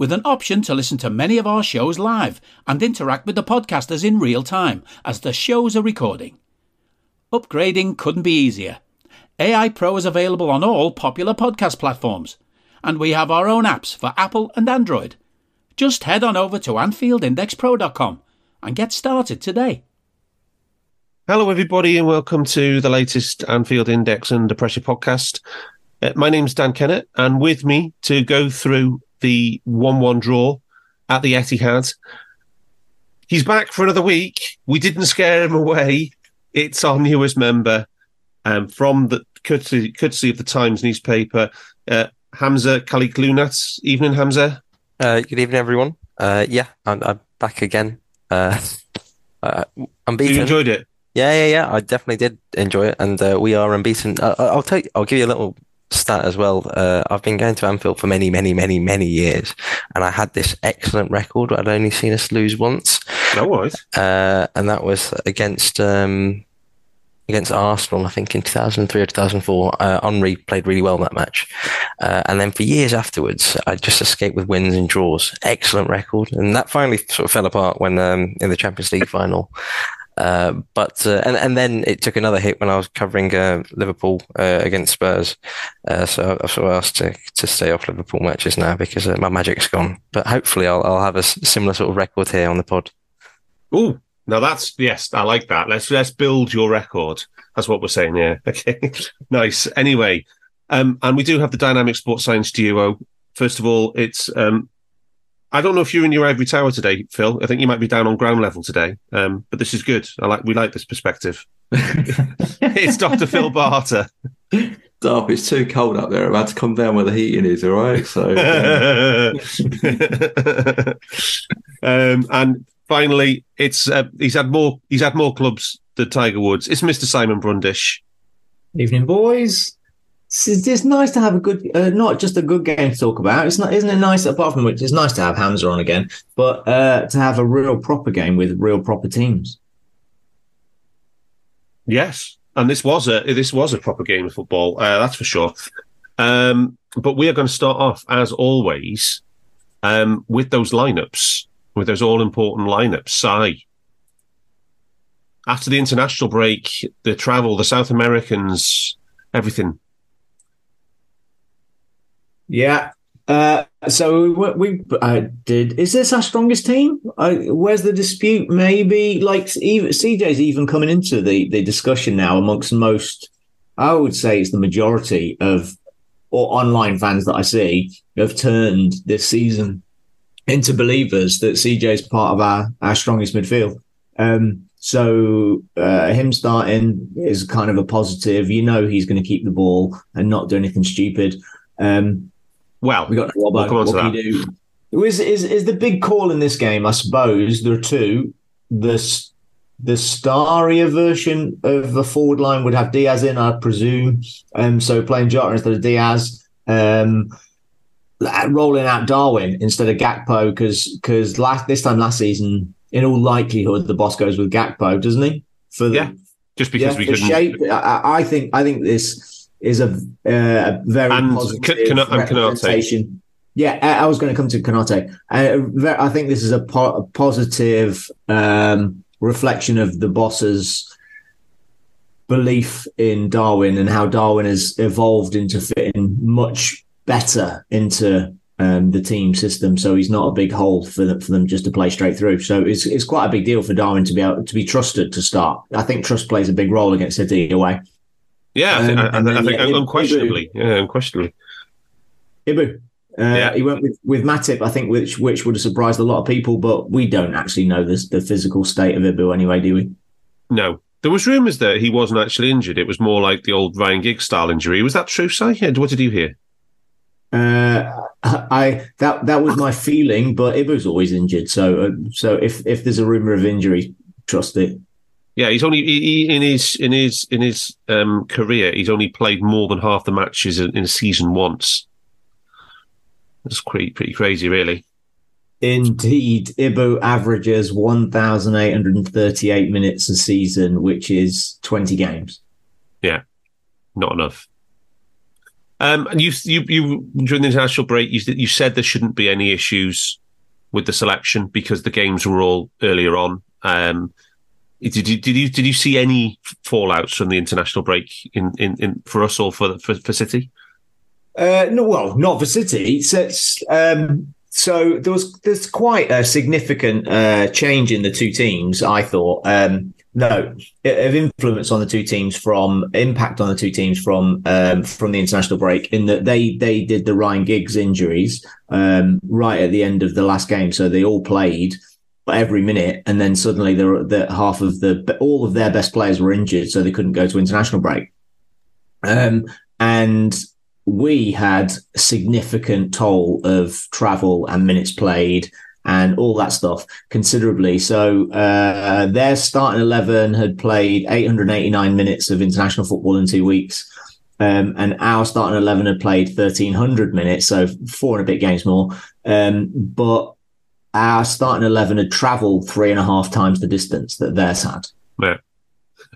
with an option to listen to many of our shows live and interact with the podcasters in real time as the shows are recording. Upgrading couldn't be easier. AI Pro is available on all popular podcast platforms, and we have our own apps for Apple and Android. Just head on over to AnfieldIndexPro.com and get started today. Hello, everybody, and welcome to the latest Anfield Index Under Pressure podcast. Uh, my name's Dan Kennett, and with me to go through the 1 1 draw at the Etihad. He's back for another week. We didn't scare him away. It's our newest member um, from the courtesy, courtesy of the Times newspaper, uh, Hamzah Khalique Lunat. Evening, Hamzah. Uh, good evening, everyone. Uh, yeah, I'm, I'm, back again. Uh, uh, unbeaten. You enjoyed it? Yeah, yeah, yeah. I definitely did enjoy it, and uh, we are unbeaten. I'll take. I'll give you a little stat as well. Uh, I've been going to Anfield for many, many, many, many years, and I had this excellent record. I'd only seen us lose once. No worries. Uh, and that was against um, against Arsenal, I think in 2003 or 2004. Uh, Henry played really well in that match. Uh, and then for years afterwards, I just escaped with wins and draws. Excellent record. And that finally sort of fell apart when um, in the Champions League final. Uh, but uh, and and then it took another hit when I was covering uh, Liverpool uh, against Spurs. Uh, so I've sort of asked to, to stay off Liverpool matches now because my magic's gone. But hopefully I'll I'll have a similar sort of record here on the pod. Oh, now that's yes, I like that. Let's let's build your record. That's what we're saying here. Okay, nice. Anyway, um, and we do have the Dynamic Sports Science duo. First of all, it's um, I don't know if you're in your ivory tower today, Phil. I think you might be down on ground level today. Um, but this is good. I like we like this perspective. it's Dr. Phil Barter. Stop, it's too cold up there. I've had to come down where the heating is, all right? So um, and finally, it's uh, he's had more he's had more clubs than Tiger Woods. It's Mr. Simon Brundish. Evening, boys it's just nice to have a good, uh, not just a good game to talk about. It's not, isn't it nice? Apart from which, it's nice to have Hamza on again, but uh, to have a real proper game with real proper teams. Yes, and this was a this was a proper game of football. Uh, that's for sure. Um, but we are going to start off as always um, with those lineups, with those all important lineups. Si. After the international break, the travel, the South Americans, everything yeah. Uh, so we, we uh, did. Is this our strongest team? Uh, where's the dispute? Maybe like even CJ's even coming into the the discussion now amongst most. I would say it's the majority of or online fans that I see have turned this season into believers that CJ is part of our our strongest midfield. Um, so uh, him starting is kind of a positive. You know he's going to keep the ball and not do anything stupid. Um, well, we got we'll come on to that. Do. Is, is is the big call in this game? I suppose there are two. The the starrier version of the forward line would have Diaz in, I presume. Um, so playing Jota instead of Diaz. Um, rolling out Darwin instead of Gakpo because because last this time last season, in all likelihood, the boss goes with Gakpo, doesn't he? For the, yeah, just because yeah, we couldn't. Shape, I, I think I think this is a, uh, very and positive can, can, representation. Yeah, I was going to come to Konate. Uh, I think this is a, po- a positive um, reflection of the boss's belief in Darwin and how Darwin has evolved into fitting much better into um, the team system, so he's not a big hole for them for them just to play straight through. So it's it's quite a big deal for Darwin to be able to be trusted to start. I think trust plays a big role against City away. Yeah, I Um, I, and I, then, think yeah, Ibu- unquestionably. Yeah, unquestionably. Ibu. Uh, Yeah. He went with, with Matip, I think, which which would have surprised a lot of people, but we don't actually know this, the physical state of Ibu anyway, do we? No. There was rumours that he wasn't actually injured. It was more like the old Ryan Giggs style injury. Was that true, Si? What did you hear? Uh, I that that was my feeling, but Ibu's always injured, so uh, so if if there's a rumor of injury, trust it. Yeah, he's only he, he, in his in his in his um, career. He's only played more than half the matches in, in a season once. That's pretty pretty crazy, really. Indeed, Ibu averages 1,838 minutes a season, which is 20 games. Yeah, not enough. Um, and you you you during the international break, you you said there shouldn't be any issues with the selection because the games were all earlier on. Um, did you did you did you see any fallouts from the international break in, in, in for us or for for, for City? Uh, no, well, not for City. So, um, so there was there's quite a significant uh, change in the two teams. I thought um, no of influence on the two teams from impact on the two teams from um, from the international break in that they they did the Ryan Giggs injuries um, right at the end of the last game, so they all played every minute, and then suddenly the, the half of the all of their best players were injured, so they couldn't go to international break. Um, and we had significant toll of travel and minutes played and all that stuff considerably. So uh, their starting eleven had played 889 minutes of international football in two weeks. Um, and our starting 11 had played 1300 minutes, so four and a bit games more. Um, but our starting 11 had traveled three and a half times the distance that theirs had. Yeah.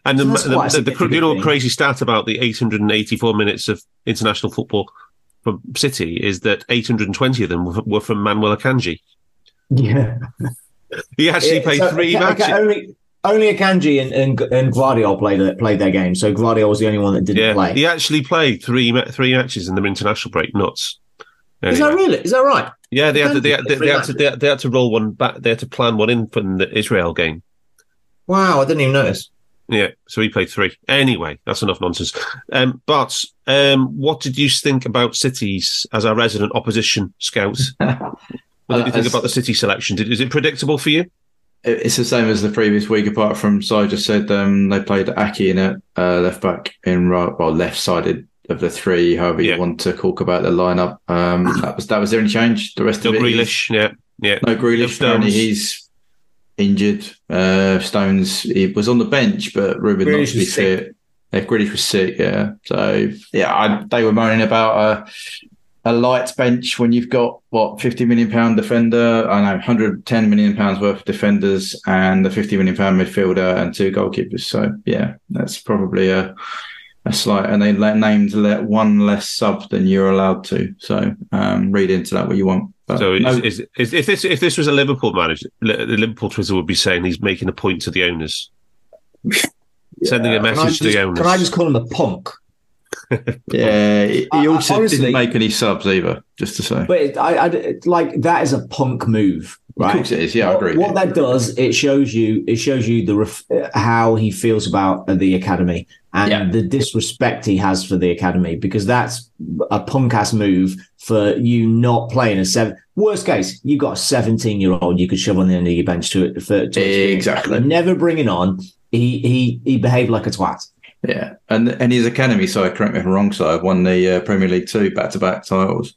And the, So the, the, the, you know crazy stat about the 884 minutes of international football from City is that 820 of them were, were from Manuel Akanji. Yeah. He actually played So, three Aka- matches. Aka- Only, only Akanji and, and, and Gvardiol played, played their game. So Gvardiol was the only one that didn't yeah, play. he actually played three three matches in the international break. Nuts. Is that really? Is that right? Yeah, they had to, they, Akanji had, they, they had to they, had, they had to roll one back. They had to plan one in from the Israel game. Wow, I didn't even notice. Yeah, so he played three. Anyway, that's enough nonsense. Um, but um, what did you think about cities as our resident opposition scouts? What did you think Uh, about the City selection? Did, is it predictable for you? It's the same as the previous week, apart from so I just said um, they played Ake in it, uh, left back in right, well, left sided of the three, however Yeah. you want to talk about the lineup. Um, that was that was the only change. The rest No of it, is- Grealish. Yeah, yeah. no Grealish. Stones. Apparently he's injured. Uh, Stones he was on the bench, but Ruben not to be was sick. fit. Yeah, Grealish was sick. Yeah, so yeah, I, they were moaning about a a light bench when you've got what fifty million pound defender, I know hundred ten million pounds worth of defenders, and the fifty million pound midfielder and two goalkeepers. So yeah, that's probably a a slight, and they let, named let one less sub than you're allowed to. So um, read into that what you want. But So no- is, is, is, if this if this was a Liverpool manager, the Liverpool Twitter would be saying he's making a point to the owners, sending a Can I, message to the just, owners. can I just call him a punk? Yeah, he I- I also honestly- didn't make any subs either. Just to say, But it, I, I, like that is a punk move, right? of course it is. Yeah, I agree. What that does, it shows you, it shows you the ref, how he feels about the academy and Yeah. the disrespect he has for the academy, because that's a punk ass move for you not playing a seven. Worst case, you got a seventeen-year-old you could shove on the end of your bench to for to Exactly. Never bringing on. He he he behaved like a twat. Yeah, and and his academy side, correct me if I'm wrong, side won the uh, Premier League two back to back titles.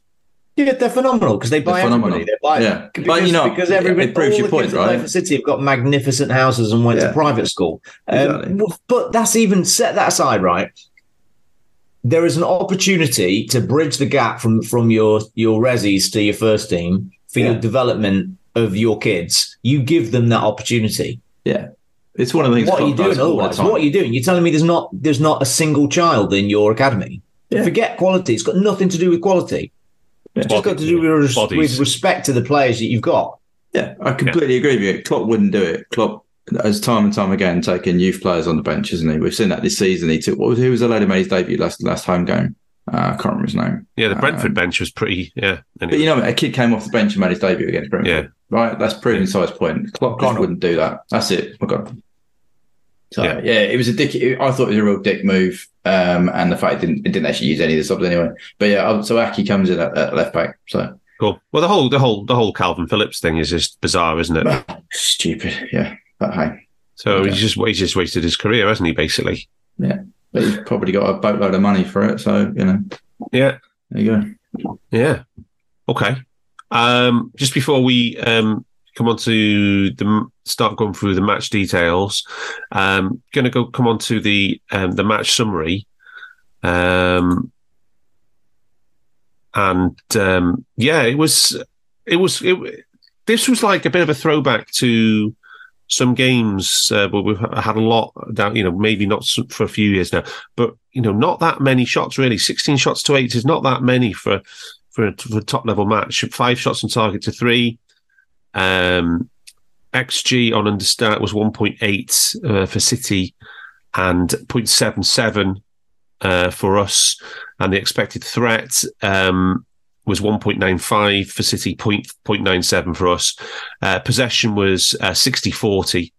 Yeah, they're phenomenal because they buy They're phenomenal. everybody. Buy, Yeah. because, But, you know, because everybody, it proves all your point, kids that play right? For City have got magnificent houses and went Yeah. to private school. Um, Exactly. w- but that's even set that aside, right? There is an opportunity to bridge the gap from from your your resis to your first team for Yeah. your development of your kids. You give them that opportunity. Yeah, it's one of the things. What are you doing otherwise? What are you doing? You're telling me there's not there's not a single child in your academy. Yeah. Forget quality. It's got nothing to do with quality. It's just got to do with, res- with respect to the players that you've got. Yeah, I completely agree with you. Klopp wouldn't do it. Klopp has time and time again taken youth players on the bench, isn't he? We've seen that this season. He took what was who was the lady made his debut last last home game? Uh, I can't remember his name. Yeah, the Brentford Um, bench was pretty. Yeah, But you know, a kid came off the bench and made his debut against Brentford. Yeah. Right, that's proving size point. Klopp just wouldn't do that. That's it. Oh God. So Yeah. yeah. it was a dick. I thought it was a real dick move, um, and the fact it didn't, it didn't actually use any of the subs anyway. But yeah, so Ake comes in at, at left back. So cool. Well, the whole the whole the whole Kalvin Phillips thing is just bizarre, isn't it? stupid. Yeah, but hey, So Okay. he's just he's just wasted his career, hasn't he? Basically. Yeah, but he's probably got a boatload of money for it. So you know, Yeah. there you go. Yeah. Okay. Um, just before we um, come on to the start going through the match details, um, going to go come on to the um, the match summary. Um, and um, yeah, it was it was it, this was like a bit of a throwback to some games, uh, but we've had a lot down, you know, maybe not for a few years now, but you know, not that many shots really. 16 shots to eight is not that many for, for a, for a top level match. Five shots on target to three. Um, XG on Understat was 1.8 uh, for City and 0.77 uh, for us. And the expected threat um, was 1.95 for City, 0.97 for us. Uh, possession was uh, 60 40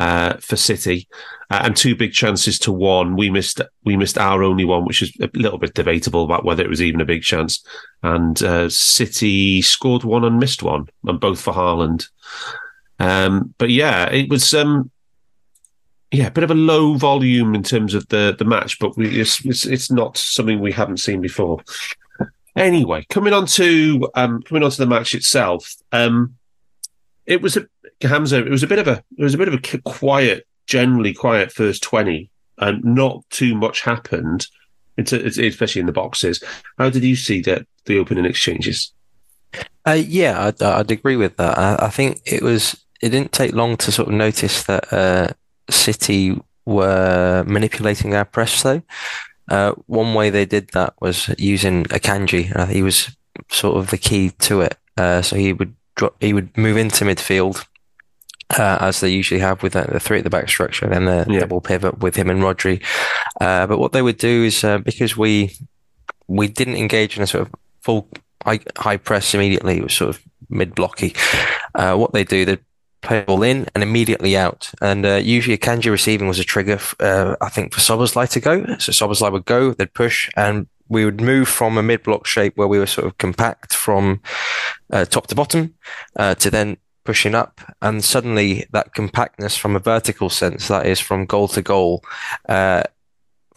uh, for City, uh, and two big chances to one. We missed we missed our only one, which is a little bit debatable about whether it was even a big chance. And uh, City scored one and missed one, and both for Haaland. Um, but yeah, it was um, yeah, a bit of a low volume in terms of the the match, but we, it's, it's it's not something we haven't seen before. Anyway, coming on to um, coming on to the match itself, um, it was a Hamzah. It was a bit of a it was a bit of a quiet, generally quiet first twenty, and not too much happened. It's, it's especially in the boxes. How did you see that the opening exchanges? Uh, yeah, I'd, I'd agree with that. I, I think it was. It didn't take long to sort of notice that uh, City were manipulating our press. Though uh, one way they did that was using Akanji. Uh, he was sort of the key to it. Uh, so he would drop, he would move into midfield. Uh, as they usually have with the three at the back structure, and then the Yeah. double pivot with him and Rodri. Uh, but what they would do is uh, because we we didn't engage in a sort of full high, high press immediately. It was sort of mid blocky. Uh, what they do, they play all in and immediately out. And uh, usually Akanji receiving was a trigger, f- uh, I think, for Szoboszlai to go. So Szoboszlai would go, they'd push, and we would move from a mid block shape where we were sort of compact from uh, top to bottom uh, to then pushing up. And suddenly that compactness from a vertical sense, that is from goal to goal, uh,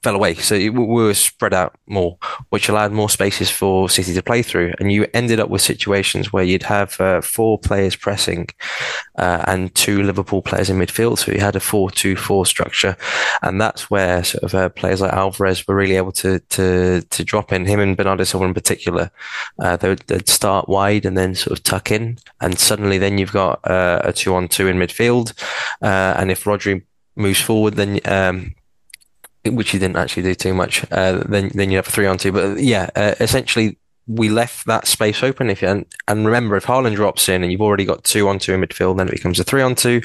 fell away. So it, we were spread out more, which allowed more spaces for City to play through. And you ended up with situations where you'd have uh, four players pressing uh, and two Liverpool players in midfield. So you had a 4 2 4 structure. And that's where sort of uh, players like Alvarez were really able to to to drop in, him and Bernardo Silva in particular. Uh, they would, they'd start wide and then sort of tuck in. And suddenly then you've got uh, a two on two in midfield. Uh, and if Rodri moves forward, then. Um, which he didn't actually do too much. Uh, then then you have a three on two. But yeah, uh, essentially we left that space open. If you, and, and remember, if Haaland drops in and you've already got two on two in midfield, then it becomes a three on two.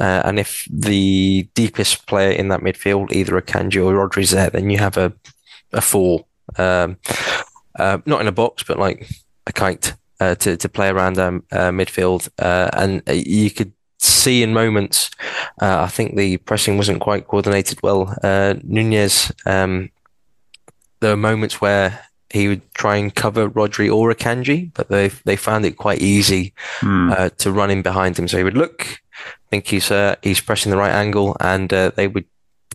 Uh, and if the deepest player in that midfield, either Akanji or Rodri's there, then you have a a four, um, uh, not in a box, but like a kite uh, to to play around um, uh, midfield. Uh, and uh, you could see in moments. Uh, I think the pressing wasn't quite coordinated well. Uh, Nunez, um, there were moments where he would try and cover Rodri or Akanji, but they they found it quite easy Hmm. uh, to run in behind him. So he would look, think he's uh, he's pressing the right angle, and uh, they would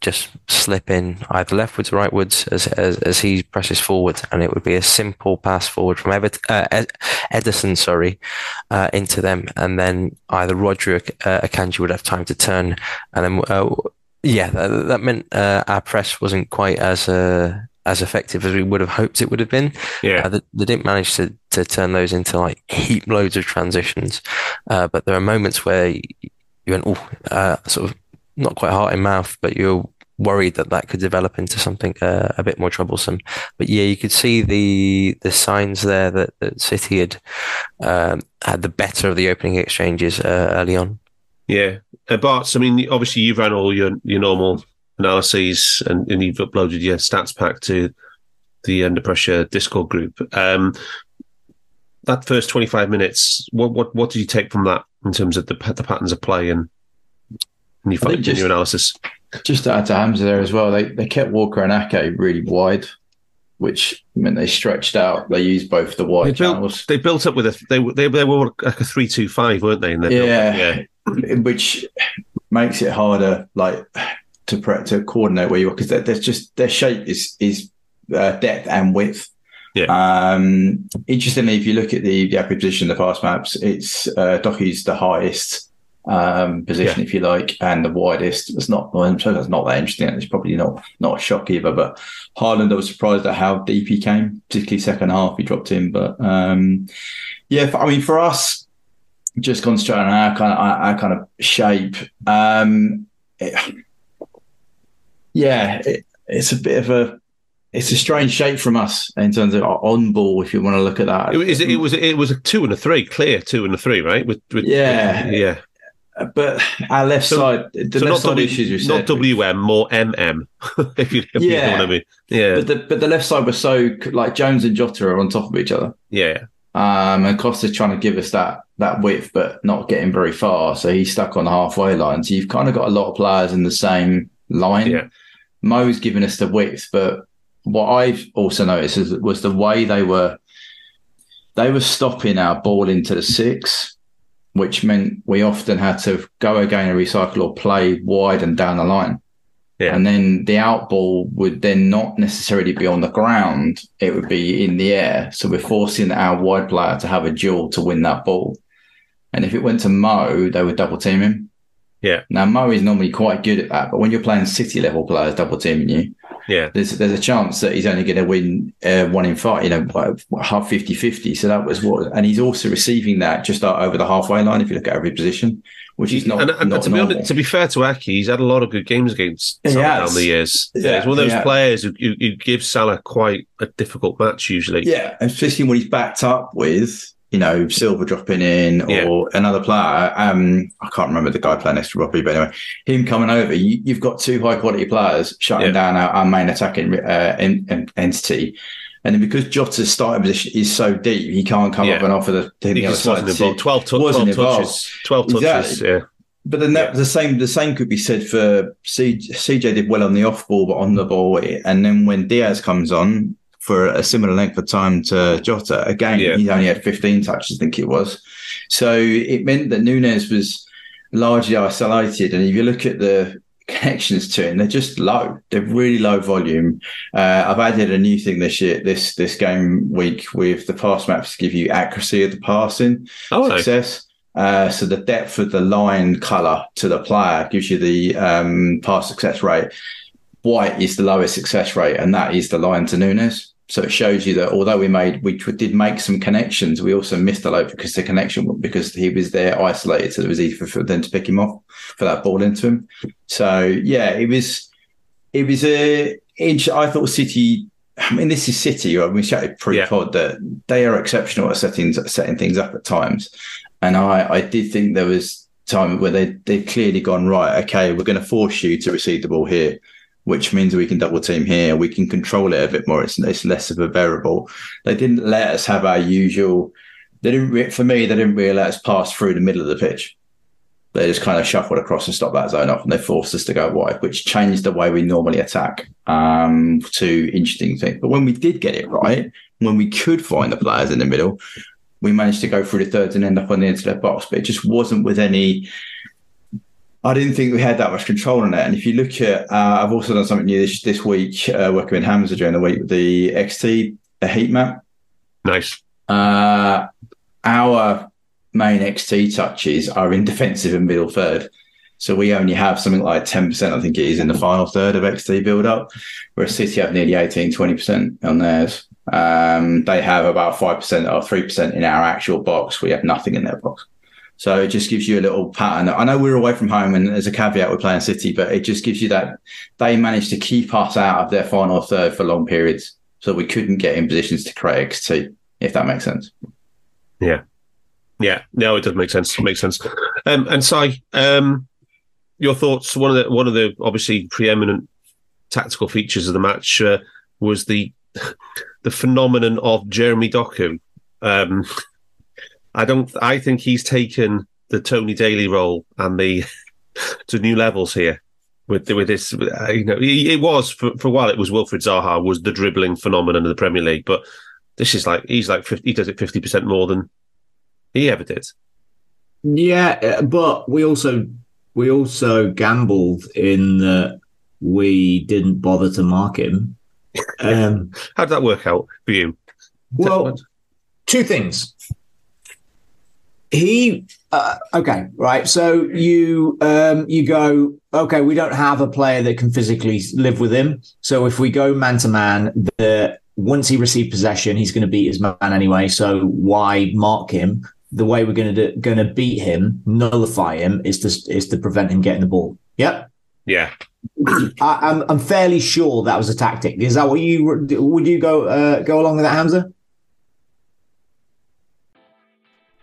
just slip in either leftwards or rightwards as, as as he presses forward, and it would be a simple pass forward from Everton, uh, Ed- Ederson, sorry, uh, into them, and then either Rodri or uh, Akanji would have time to turn, and then uh, yeah, that, that meant uh, our press wasn't quite as uh, as effective as we would have hoped it would have been. Yeah. Uh, they, they didn't manage to, to turn those into like heap loads of transitions. Uh, but there are moments where you went, oh, uh, sort of not quite heart in mouth, but you're worried that that could develop into something uh, a bit more troublesome. But yeah, you could see the the signs there that, that City had um, had the better of the opening exchanges uh, early on. Yeah, uh, Bart. I mean, obviously you've ran all your your normal analyses and, and you've uploaded your stats pack to the under pressure Discord group. Um, that first twenty five minutes, what what what did you take from that in terms of the the patterns of play and, and your, think just- your analysis? Just to add to Hamzah there as well, they, they kept Walker and Ake really wide, which meant they stretched out. They used both the They wide built, channels, they built up with a they were- they, they were like a three two five, weren't they? in their Yeah. build-up? yeah, which makes it harder, like to pre- to coordinate where you are because there's just their shape is is uh, depth and width. Yeah. Um, interestingly, if you look at the, the position of the pass maps, it's uh, Doku's the highest um, position, if you like, and the widest. It's not. Well, I'm sure that's not that interesting. It's probably not not a shock either. But Haaland, I was surprised at how deep he came, particularly second half. He dropped in, but um, yeah, I mean, for us, just concentrating on our kind of our, our kind of shape. Um, it- yeah, it, it's a bit of a it's a strange shape from us in terms of on ball. If you want to look at that, it, was it was it was a two and a three, clear two and a three, right? With, with Yeah. yeah. But our left So- side, the So left not side W, issues you said, not WM, more MM. if you, if you know Yeah. what I mean. Yeah, but the but the left side was so like Jones and Jota are on top of each other. yeah, Um, and Kostas trying to give us that that width, but not getting very far. So he's stuck on the halfway line. So you've kind of got a lot of players in the same line. Yeah. Mo's given us the width, but what I've also noticed is, was the way they were they were stopping our ball into the six, which meant we often had to go again and recycle or play wide and down the line. Yeah. And then the out ball would then not necessarily be on the ground, it would be in the air. So we're forcing our wide player to have a duel to win that ball. And if it went to Mo, they would double team him. Yeah. Now Mo is normally quite good at that, but when you're playing city level players double teaming you, yeah. there's there's a chance that he's only going to win uh, one in five, you know, like half 50 50. So that was what, and he's also receiving that just over the halfway line if you look at every position, which is not, and, and not to be normal. honest, to be fair to Ake, he's had a lot of good games against Salah has. down the years. Yeah, he's one of those yeah. players who, who, who gives Salah quite a difficult match usually. Yeah, especially when he's backed up with, you know, Silva dropping in or Yeah. another player. Um, I can't remember the guy playing next to Robbie, but anyway, him coming over, you, you've got two high quality players shutting Yeah. down our, our main attacking uh, en- en- entity. And then because Jota's starting position is so deep, he can't come Yeah. up and offer the, the He other just side to see- involved. 12, tu- wasn't 12 involved. touches. 12 touches, Exactly. yeah. But then that, the same the same could be said for C, CJ did well on the off ball, but on the ball, and then when Diaz comes on for a similar length of time to Jota, again Yeah. he only had 15 touches, I think it was. So it meant that Nunez was largely isolated, and if you look at the connections to him, they're just low. They're really low volume. Uh, I've added a new thing this year, this this game week with the pass maps to give you accuracy of the passing Oh, success. Uh, so the depth of the line color to the player gives you the um, pass success rate. White is the lowest success rate, and that is the line to Nunez. So it shows you that although we made, we did make some connections, we also missed a lot because the connection, because he was there isolated, so it was easy for, them to pick him off for that ball into him. So yeah, it was, it was a. inch- I thought City. I mean, this is City. Right? We chatted pre-pod that they are exceptional at setting setting things up at times, and I I did think there was time where they they've clearly gone right. Okay, we're going to force you to receive the ball here, which means we can double team here. We can control it a bit more. It's it's less of a variable. They didn't let us have our usual. They didn't. For me, they didn't really let us pass through the middle of the pitch. They just kind of shuffled across and stopped that zone off, and they forced us to go wide, which changed the way we normally attack. Um, to interesting thing. But when we did get it right, when we could find the players in the middle, we managed to go through the thirds and end up on the end of their box. But it just wasn't with any. I didn't think we had that much control on it. And if you look at, uh, I've also done something new this this week, uh, working with Hamzah during the week with the XT the heat map. Nice. Uh, our main XT touches are in defensive and middle third. So we only have something like 10%, I think it is, in the final third of XT build up, whereas City have nearly 18, 20% on theirs. Um, they have about 5% or 3% in our actual box. We have nothing in their box. So it just gives you a little pattern. I know we're away from home, and as a caveat, we're playing City, but it just gives you that they managed to keep us out of their final third for long periods. So we couldn't get in positions to create XT, if that makes sense. Yeah. Yeah. No, it does make sense. It makes sense. Um, and Si, um, your thoughts? One of the one of the obviously preeminent tactical features of the match uh, was the the phenomenon of Jeremy Doku. Um, I don't. I think he's taken the Tony Daley role and the to new levels here with with this. Uh, you know, it was for, for a while. It was Wilfried Zaha was the dribbling phenomenon of the Premier League, but this is like he's like 50, he does it fifty percent more than he ever did. Yeah, uh, but we also we also gambled in that we didn't bother to mark him. Um, How did that work out for you? well, two things. He uh, okay, right. So you um, you go okay. We don't have a player that can physically live with him. So if we go man to man, the once he received possession, he's going to beat his man anyway. So why mark him? The way we're going to going to beat him, nullify him, is to is to prevent him getting the ball. Yep. Yeah, I, I'm I'm fairly sure that was a tactic. Is that what you would you go uh, go along with that, Hamzah?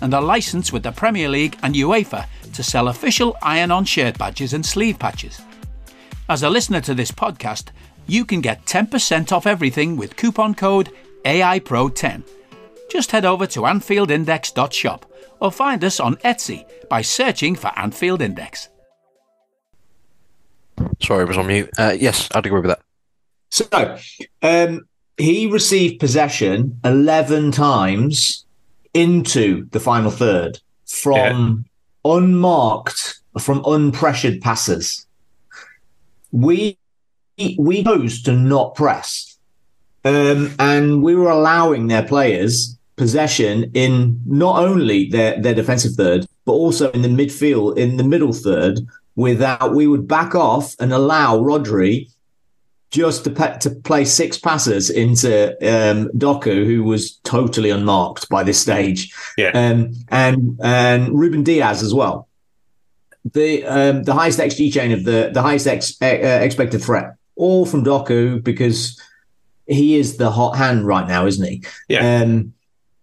and are licensed with the Premier League and UEFA to sell official iron on shirt badges and sleeve patches. As a listener to this podcast, you can get 10% off everything with coupon code AIPRO10. Just head over to AnfieldIndex.shop or find us on Etsy by searching for Anfield Index. Sorry, I was on mute. Uh, yes, I'd agree with that. So, um, he received possession 11 times into the final third from unmarked, from unpressured passes. We we chose to not press, um, and we were allowing their players possession in not only their their defensive third, but also in the midfield, in the middle third. Without we would back off and allow Rodri just to, pe- to play six passes into um, Doku, who was totally unmarked by this stage, Yeah. um, and and Ruben Dias as well. The um, the highest xG chain of the the highest ex, uh, expected threat, all from Doku because he is the hot hand right now, isn't he? Yeah. Um,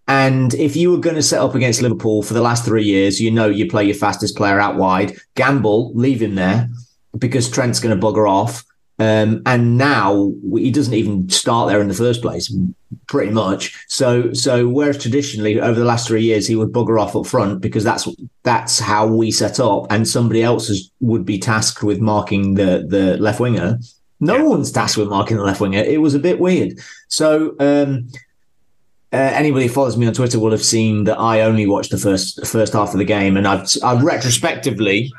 and if you were going to set up against Liverpool for the last three years, you know you play your fastest player out wide. Gamble, leave him there because Trent's going to bugger off. Um, and now he doesn't even start there in the first place, pretty much. So, so whereas traditionally over the last three years he would bugger off up front because that's that's how we set up, and somebody else is, would be tasked with marking the the left winger. No Yeah. one's tasked with marking the left winger. It was a bit weird. So, um, uh, anybody who follows me on Twitter will have seen that I only watched the first first half of the game, and I've I've retrospectively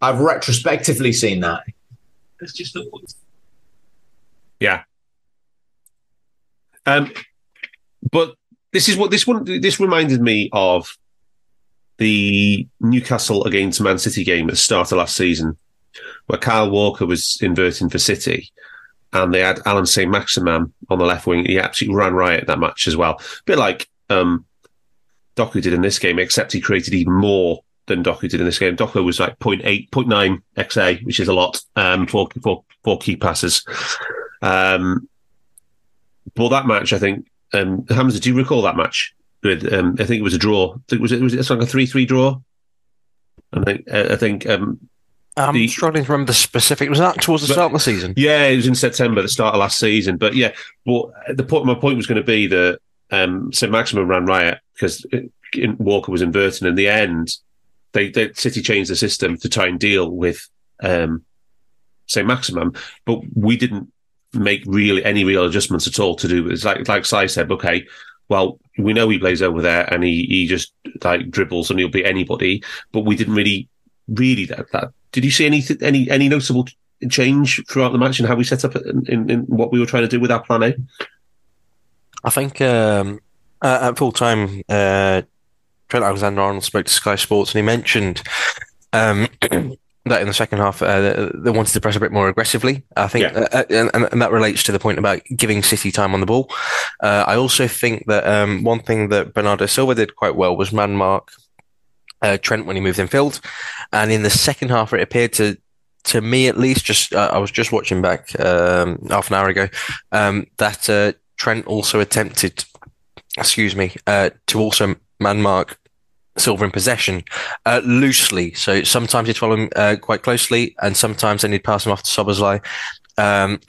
I've retrospectively seen that. That's just not. Yeah. Um, but this is what this one this reminded me of the Newcastle against Man City game at the start of last season, where Kyle Walker was inverting for City, and they had Alan St. Maximin on the left wing. He absolutely ran riot that match as well. A bit like um, Doku did in this game, except he created even more than Doku did in this game. Doku was like 0.8, 0.9 XA, which is a lot um, for, for, for key passes. Um, but that match, I think, um, Hamzah, do you recall that match? With, um, I think it was a draw. I think was it was it like a three-three draw? I think uh, I think um, I'm The- struggling to remember the specific. Was that towards the But- start of the season? Yeah, it was in September, the start of last season. But yeah, well, the point, my point was going to be that um, St. Maximin ran riot because Walker was inverting. In the end, they, they City changed the system to try and deal with um, St. Maximin, but we didn't make really any real adjustments at all to do. It's like like Si said, okay, well, we know he plays over there and he he just like dribbles and he'll beat anybody, but we didn't really really that. that. Did you see any any any noticeable change throughout the match and how we set up in, in, in what we were trying to do with our plan A? I think um, uh, at full time, uh, Trent Alexander Arnold spoke to Sky Sports and he mentioned um, that in the second half uh, they wanted to press a bit more aggressively. I think, Yeah. uh, and, and that relates to the point about giving City time on the ball. Uh, I also think that um, one thing that Bernardo Silva did quite well was man mark uh, Trent when he moved in field, and in the second half it appeared to. To me, at least, just uh, I was just watching back um, half an hour ago um, that uh, Trent also attempted, excuse me, uh, to also man mark Silva in possession uh, loosely. So sometimes he'd follow him uh, quite closely, and sometimes then he'd pass him off to Szoboszlai, um,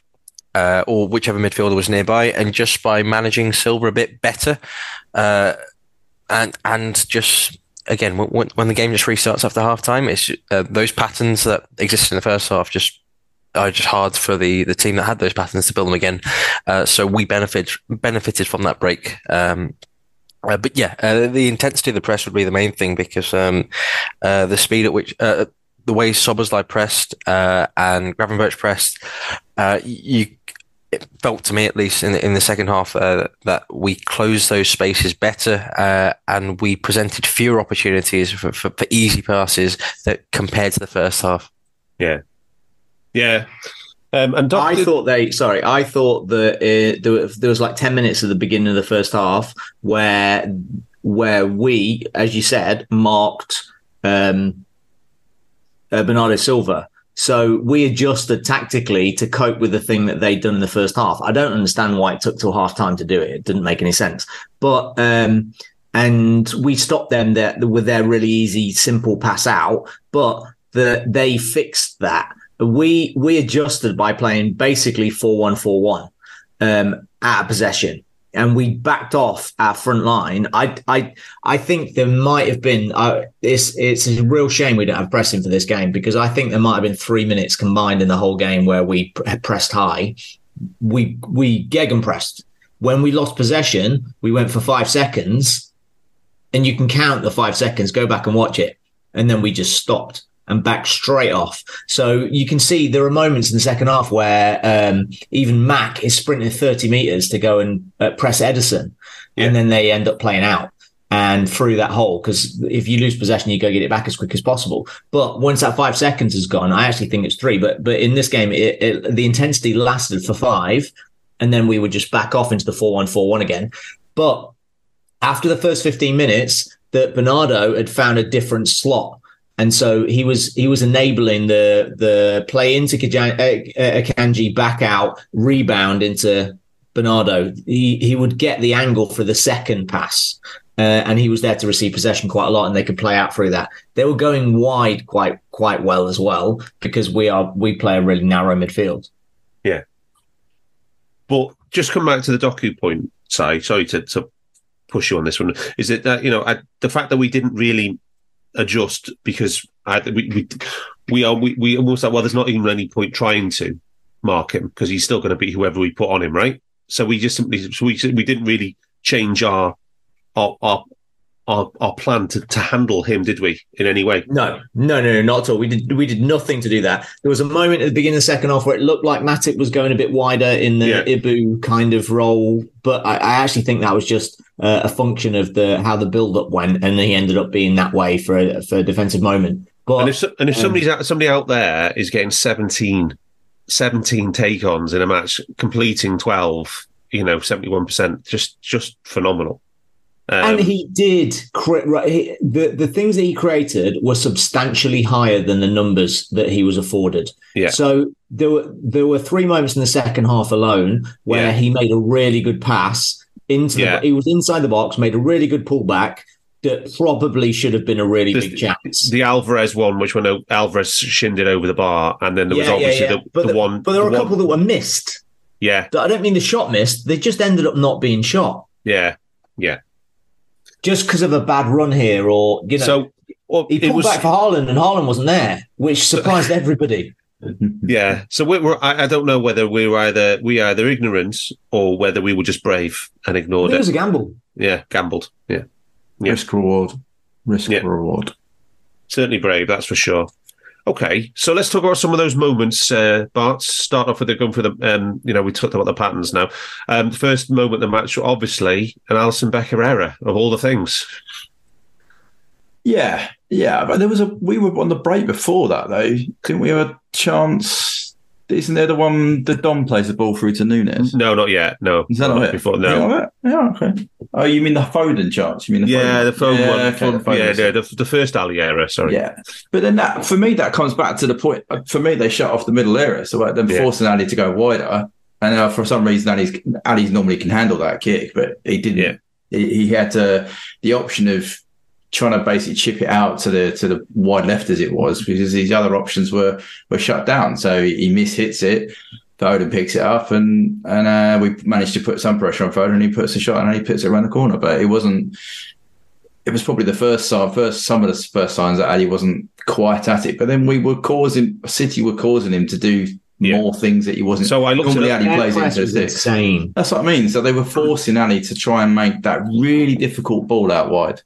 uh, or whichever midfielder was nearby. And just by managing Silva a bit better, uh, and and just again when, when the game just restarts after half time, it's uh, those patterns that existed in the first half just are just hard for the the team that had those patterns to build them again. Uh, so we benefit benefited from that break. Um, uh, but yeah, uh, the intensity of the press would be the main thing because um, uh, the speed at which uh, the way Szoboszlai pressed uh, and Gravenberch pressed, uh, you it felt to me at least in the, in the second half that we closed those spaces better and we presented fewer opportunities for, for, for easy passes that compared to the first half. Yeah. Yeah. Um, and Doc I did- thought they. Sorry, I thought that uh, there, was- there was like ten minutes at the beginning of the first half where where we, as you said, marked um, uh, Bernardo Silva. So we adjusted tactically to cope with the thing that they'd done in the first half. I don't understand why it took till half time to do it. It didn't make any sense. But um, and we stopped them there with their really easy, simple pass out. But the, they fixed that. We we adjusted by playing basically four one four one um, at possession, and we backed off our front line. I I I think there might have been. Uh, it's it's a real shame we don't have pressing for this game because I think there might have been three minutes combined in the whole game where we pr- pressed high. We we gegen pressed. When we lost possession, we went for five seconds, and you can count the five seconds. Go back and watch it, and then we just stopped and back straight off. So you can see there are moments in the second half where um, even Mac is sprinting 30 meters to go and uh, press Ederson, and then they end up playing out and through that hole. Because if you lose possession, you go get it back as quick as possible. But once that five seconds is gone, I actually think it's three. But but in this game, it, it, the intensity lasted for five, and then we would just back off into the 4-1-4 again. But after the first 15 minutes, that Bernardo had found a different slot. And so he was he was enabling the the play into Kajan, uh, Akanji back out rebound into Bernardo. He he would get the angle for the second pass, uh, and he was there to receive possession quite a lot, and they could play out through that. They were going wide quite quite well as well because we are we play a really narrow midfield. Yeah. But just come back to the Doku point, Si. Sorry to, to push you on this one. Is it that, you know, I, the fact that we didn't really adjust because I, we, we, we are, we, we almost like, well, there's not even any point trying to mark him because he's still going to be whoever we put on him, right? So we just simply, so we, we didn't really change our, our, our, our, our plan to, to handle him, did we, in any way? No, no, no, no, not at all. We did we did nothing to do that. There was a moment at the beginning of the second half where it looked like Matip was going a bit wider in the Yeah. Ibu kind of role, but I, I actually think that was just uh, a function of the how the build up went, and he ended up being that way for a, for a defensive moment. But And if so- and if um, somebody's out, somebody out there is getting 17, 17 take ons in a match, completing twelve, you know, seventy one percent, just just phenomenal. Um, and he did cre- right, the the things that he created were substantially higher than the numbers that he was afforded. Yeah. So there were there were three moments in the second half alone where Yeah. he made a really good pass into the Yeah. he was inside the box, made a really good pullback that probably should have been a really There's big chance. the Alvarez one, which when Alvarez shinned it over the bar, and then there was Yeah, obviously the, but the, one. but there were the a one- couple that were missed. Yeah, I don't mean the shot missed; they just ended up not being shot yeah, yeah. Just because of a bad run here, or you know. So well, he it pulled was back for Haaland, and Haaland wasn't there, which surprised everybody. yeah. So we were. I, I don't know whether we were either we either ignorant or whether we were just brave and ignored It it. was a gamble. Yeah, gambled. Yeah, Yeah. Risk reward. Risk Yeah. reward. certainly brave. That's for sure. Okay, so let's talk about some of those moments. Uh, Bart, start off with the going for the. Um, you know, we talked about the patterns now. Um, the first moment of the match, obviously, an Alisson Becker error of all the things. Yeah, yeah, but there was a we were on the break before that though. Didn't we have a chance? Isn't there the one that Don plays the ball through to Nunez? No, not yet. No, Is that not it? before? No. Yeah, okay. Oh, you mean the Foden chance? You mean the Yeah, Foden? the phone yeah, one. okay, the Foden yeah, yeah, the, the first Ali era. Sorry. Yeah, but then that for me that comes back to the point. uh, For me, they shut off the middle area, so like, them Yeah. forcing Ali to go wider. And uh, for some reason, Ali's Ali's normally can handle that kick, but he didn't. Yeah. He, he had to, the option of trying to basically chip it out to the to the wide left as it was because these other options were were shut down. So he, mishits it. Foden picks it up and and uh, we managed to put some pressure on Foden and he puts a shot and he puts it around the corner. But it wasn't. It was probably the first sign, first some of the first signs that Ali wasn't quite at it. But then we were causing City were causing him to do Yeah. more things that he wasn't. So I looked normally at Ali plays into was insane. That's what I mean. So they were forcing Ali to try and make that really difficult ball out wide.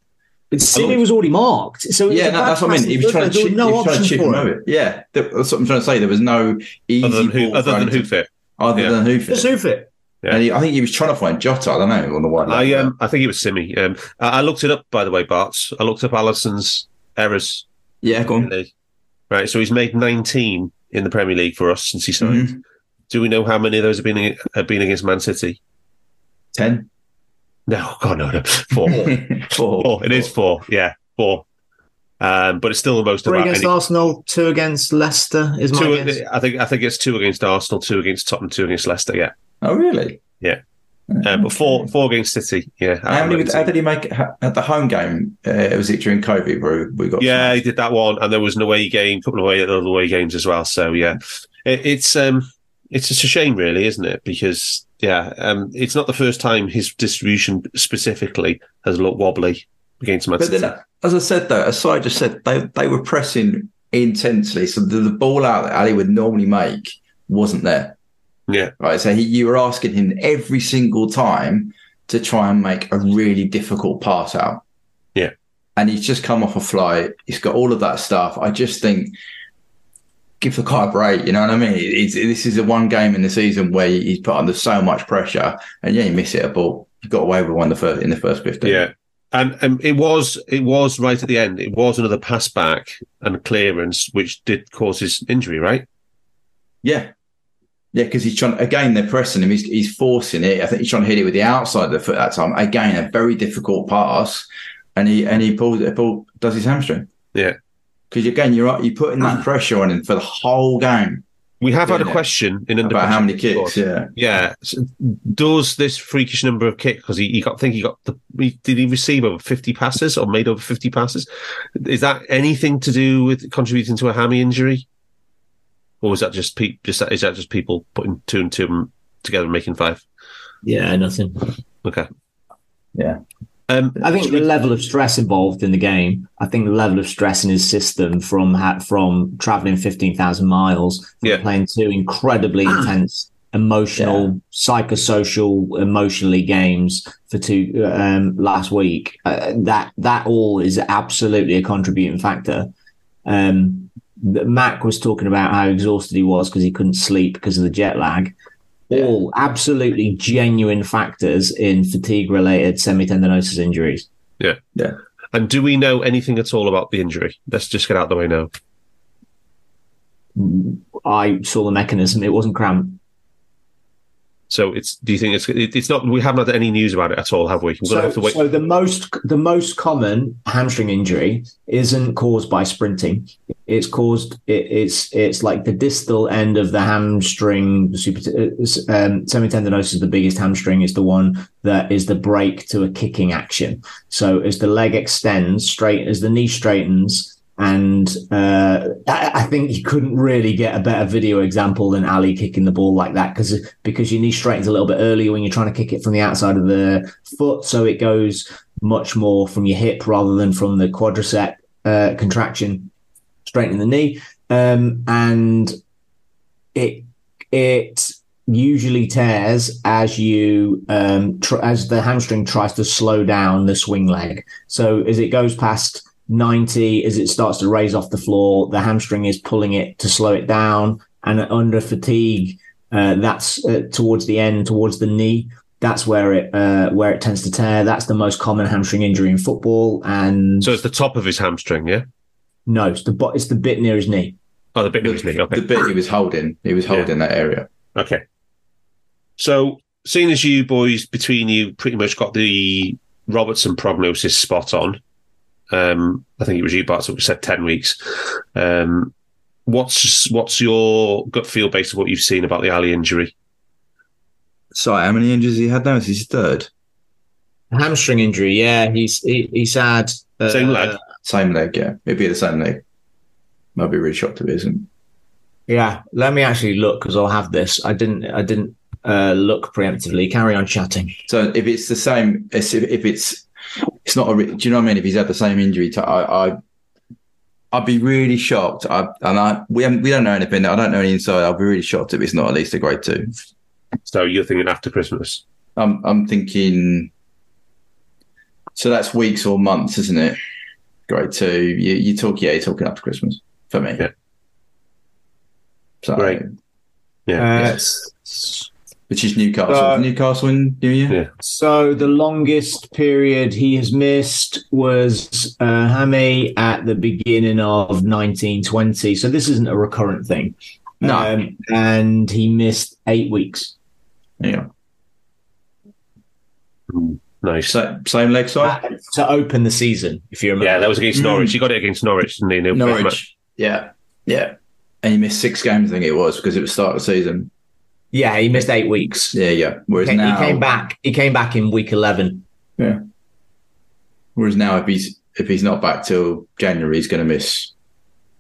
But City was already marked. So Yeah, no, that's what I mean. He was trying to there chip, no he was trying to chip him it. over. Yeah, that's what I'm trying to say. There was no easy Other than who? ball Other than thrown who fit? other Yeah. than who Just fit. hoof it. Yeah. And he, I think he was trying to find Jota. I don't know on the wide. I um, I think it was Simi. Um, I, I looked it up by the way, Bart. I looked up Alisson's errors. yeah, go on. Right, so he's made 19 in the Premier League for us since he signed. Mhm. Do we know how many of those have been have been against Man City? Ten. No, God, no, no, four. Four. four. It is four. Yeah, four. Um, but it's still the most Three against any, Arsenal, two against Leicester is my two. guess. I think I think it's two against Arsenal, two against Tottenham, two against Leicester. Yeah, Oh, really? Yeah. Uh, but four four against City. Yeah, How, many, 19. how did he make at the home game? Uh, was it during COVID where we got? Yeah, he did that one, and there was an away game, couple of away, other away games as well. So yeah, it, it's um, it's just a shame, really, isn't it? Because yeah, um, it's not the first time his distribution specifically has looked wobbly against Man But then, as I said though, as I just said, they they were pressing intensely, so the, the ball out that Ali would normally make wasn't there. yeah, Right, so he, you were asking him every single time to try and make a really difficult pass out. Yeah. and he's just come off a flight. He's got all of that stuff. I just think give the guy a break. You know what I mean? It's, this is the one game in the season where he's put under so much pressure, and yeah, you miss it a ball. You got away with one the first in the first fifteen. yeah. And um, it was it was right at the end. It was another pass back and clearance, which did cause his injury, right? Yeah. Yeah, because he's trying again. They're pressing him. He's, he's forcing it. I think he's trying to hit it with the outside of the foot that time. Again, a very difficult pass, and he and he pulls it. Pull, does his hamstring. Yeah. Because again, you're you're putting that ah. pressure on him for the whole game. We have had a Yeah. question in under about how many pressure. kicks. Yeah. Yeah. So does this freakish number of kicks because he, he got I think he got the he, did he receive over fifty passes or made over fifty passes? Is that anything to do with contributing to a hammy injury, or was that just pe- just is that just people putting two and two together and making five? Yeah, nothing. Okay. Yeah. Um, I think the level of stress involved in the game. I think the level of stress in his system from ha- from traveling fifteen thousand miles, Yeah. playing two incredibly intense, emotional, psychosocial, emotionally games for two um, last week. Uh, that that all is absolutely a contributing factor. Um, Mac was talking about how exhausted he was because he couldn't sleep because of the jet lag. All absolutely genuine factors in fatigue-related semitendinosus injuries. Yeah. Yeah. And do we know anything at all about the injury? Let's just get out of the way now. I saw the mechanism; it wasn't cramp. So it's do you think it's it's not we haven't had any news about it at all, have we? We're gonna So, have to wait. so the most the most common hamstring injury isn't caused by sprinting. It's caused it, it's it's like the distal end of the hamstring. the Super, um, semitendinosus the biggest hamstring. Is the one that is the break to a kicking action. So as the leg extends straight, as the knee straightens. And uh, I, I think you couldn't really get a better video example than Ali kicking the ball like that because because your knee straightens a little bit earlier when you're trying to kick it from the outside of the foot, so it goes much more from your hip rather than from the quadricep uh, contraction, straightening the knee, um, and it it usually tears as you um, tr- as the hamstring tries to slow down the swing leg. So as it goes past 90, as it starts to raise off the floor, the hamstring is pulling it to slow it down, and under fatigue, uh, that's uh, towards the end, towards the knee That's where it uh, where it tends to tear. That's the most common hamstring injury in football. And So it's the top of his hamstring, yeah? No, it's the bo- it's the bit near his knee. Oh, the bit of his knee. Okay. The bit he was holding, he was holding that area. Okay. So, seeing as you boys between you pretty much got the Robertson prognosis spot on, um, I think it was you, Bart, that said ten weeks. Um, what's what's your gut feel based on what you've seen about the alley injury? Sorry, how many injuries he had now? Is his third? Hamstring injury. Yeah, he's he, he's had uh, Same leg. Same leg, yeah. It'd be the same leg. I'd be really shocked if it isn't. Yeah, let me actually look because I'll have this. I didn't. I didn't uh, look preemptively. Carry on chatting. So if it's the same, if, if it's it's not a. re- Do you know what I mean? If he's had the same injury, to, I, I I'd be really shocked. I and I we haven't, we don't know anything. I don't know any inside. I'll be really shocked if it's not at least a grade two. So you're thinking after Christmas? I'm I'm thinking. So that's weeks or months, isn't it? Grade two. You you talk yeah, you're talking up to Christmas for me. Yeah. So, Great. Yeah. Uh, which is Newcastle. Uh, Newcastle in New Year. Yeah. So the longest period he has missed was uh, Hammy at the beginning of 1920. So this isn't a recurrent thing. No. Um, and he missed eight weeks. Yeah. Nice. So, same leg side. to open the season, if you remember. Yeah, that was against Mm. Norwich. You got it against Norwich, didn't you? Norwich. Yeah. Yeah. And he missed six games, I think it was, because it was start of the season. Yeah, he missed eight weeks. Yeah, yeah. Whereas He, now, he came back. He came back in week 11. Yeah. Whereas now, if he's if he's not back till January, he's going to miss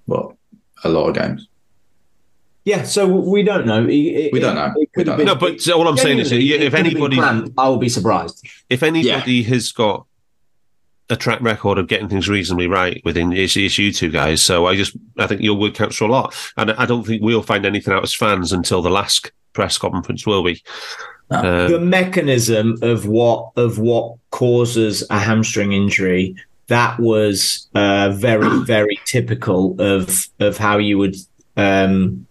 what a lot of games. Yeah, so we don't know. He- We don't know. it We could don't have No, but all I'm saying is, if it could have been anybody, planned. I will be surprised. if anybody has got a track record of getting things reasonably right within it's, it's you two guys. So I just I think your word counts for a lot, and I don't think we'll find anything out as fans until the last press conference, will we? Uh, the mechanism of what of what causes a hamstring injury that was uh, very very typical of of how you would um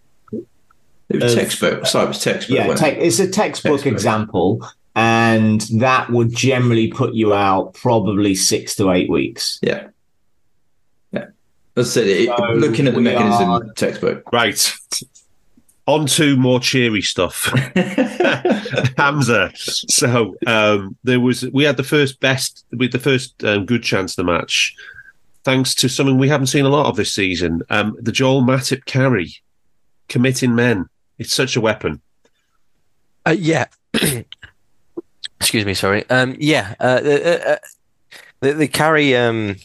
It was Of- textbook. Sorry, it was textbook. yeah te- it's a textbook Textbook. example and that would generally put you out probably six to eight weeks yeah. Yeah. That's it. It- So looking at the mechanism, are- textbook. right. On to more cheery stuff. Hamzah. So um, there was we had the first best with the first um, good chance of the match, thanks to something we haven't seen a lot of this season. Um, the Joel Matip carry, committing men. It's such a weapon. Uh, yeah. Excuse me. Sorry. Um, yeah. Uh, uh, uh, the, the carry. Um,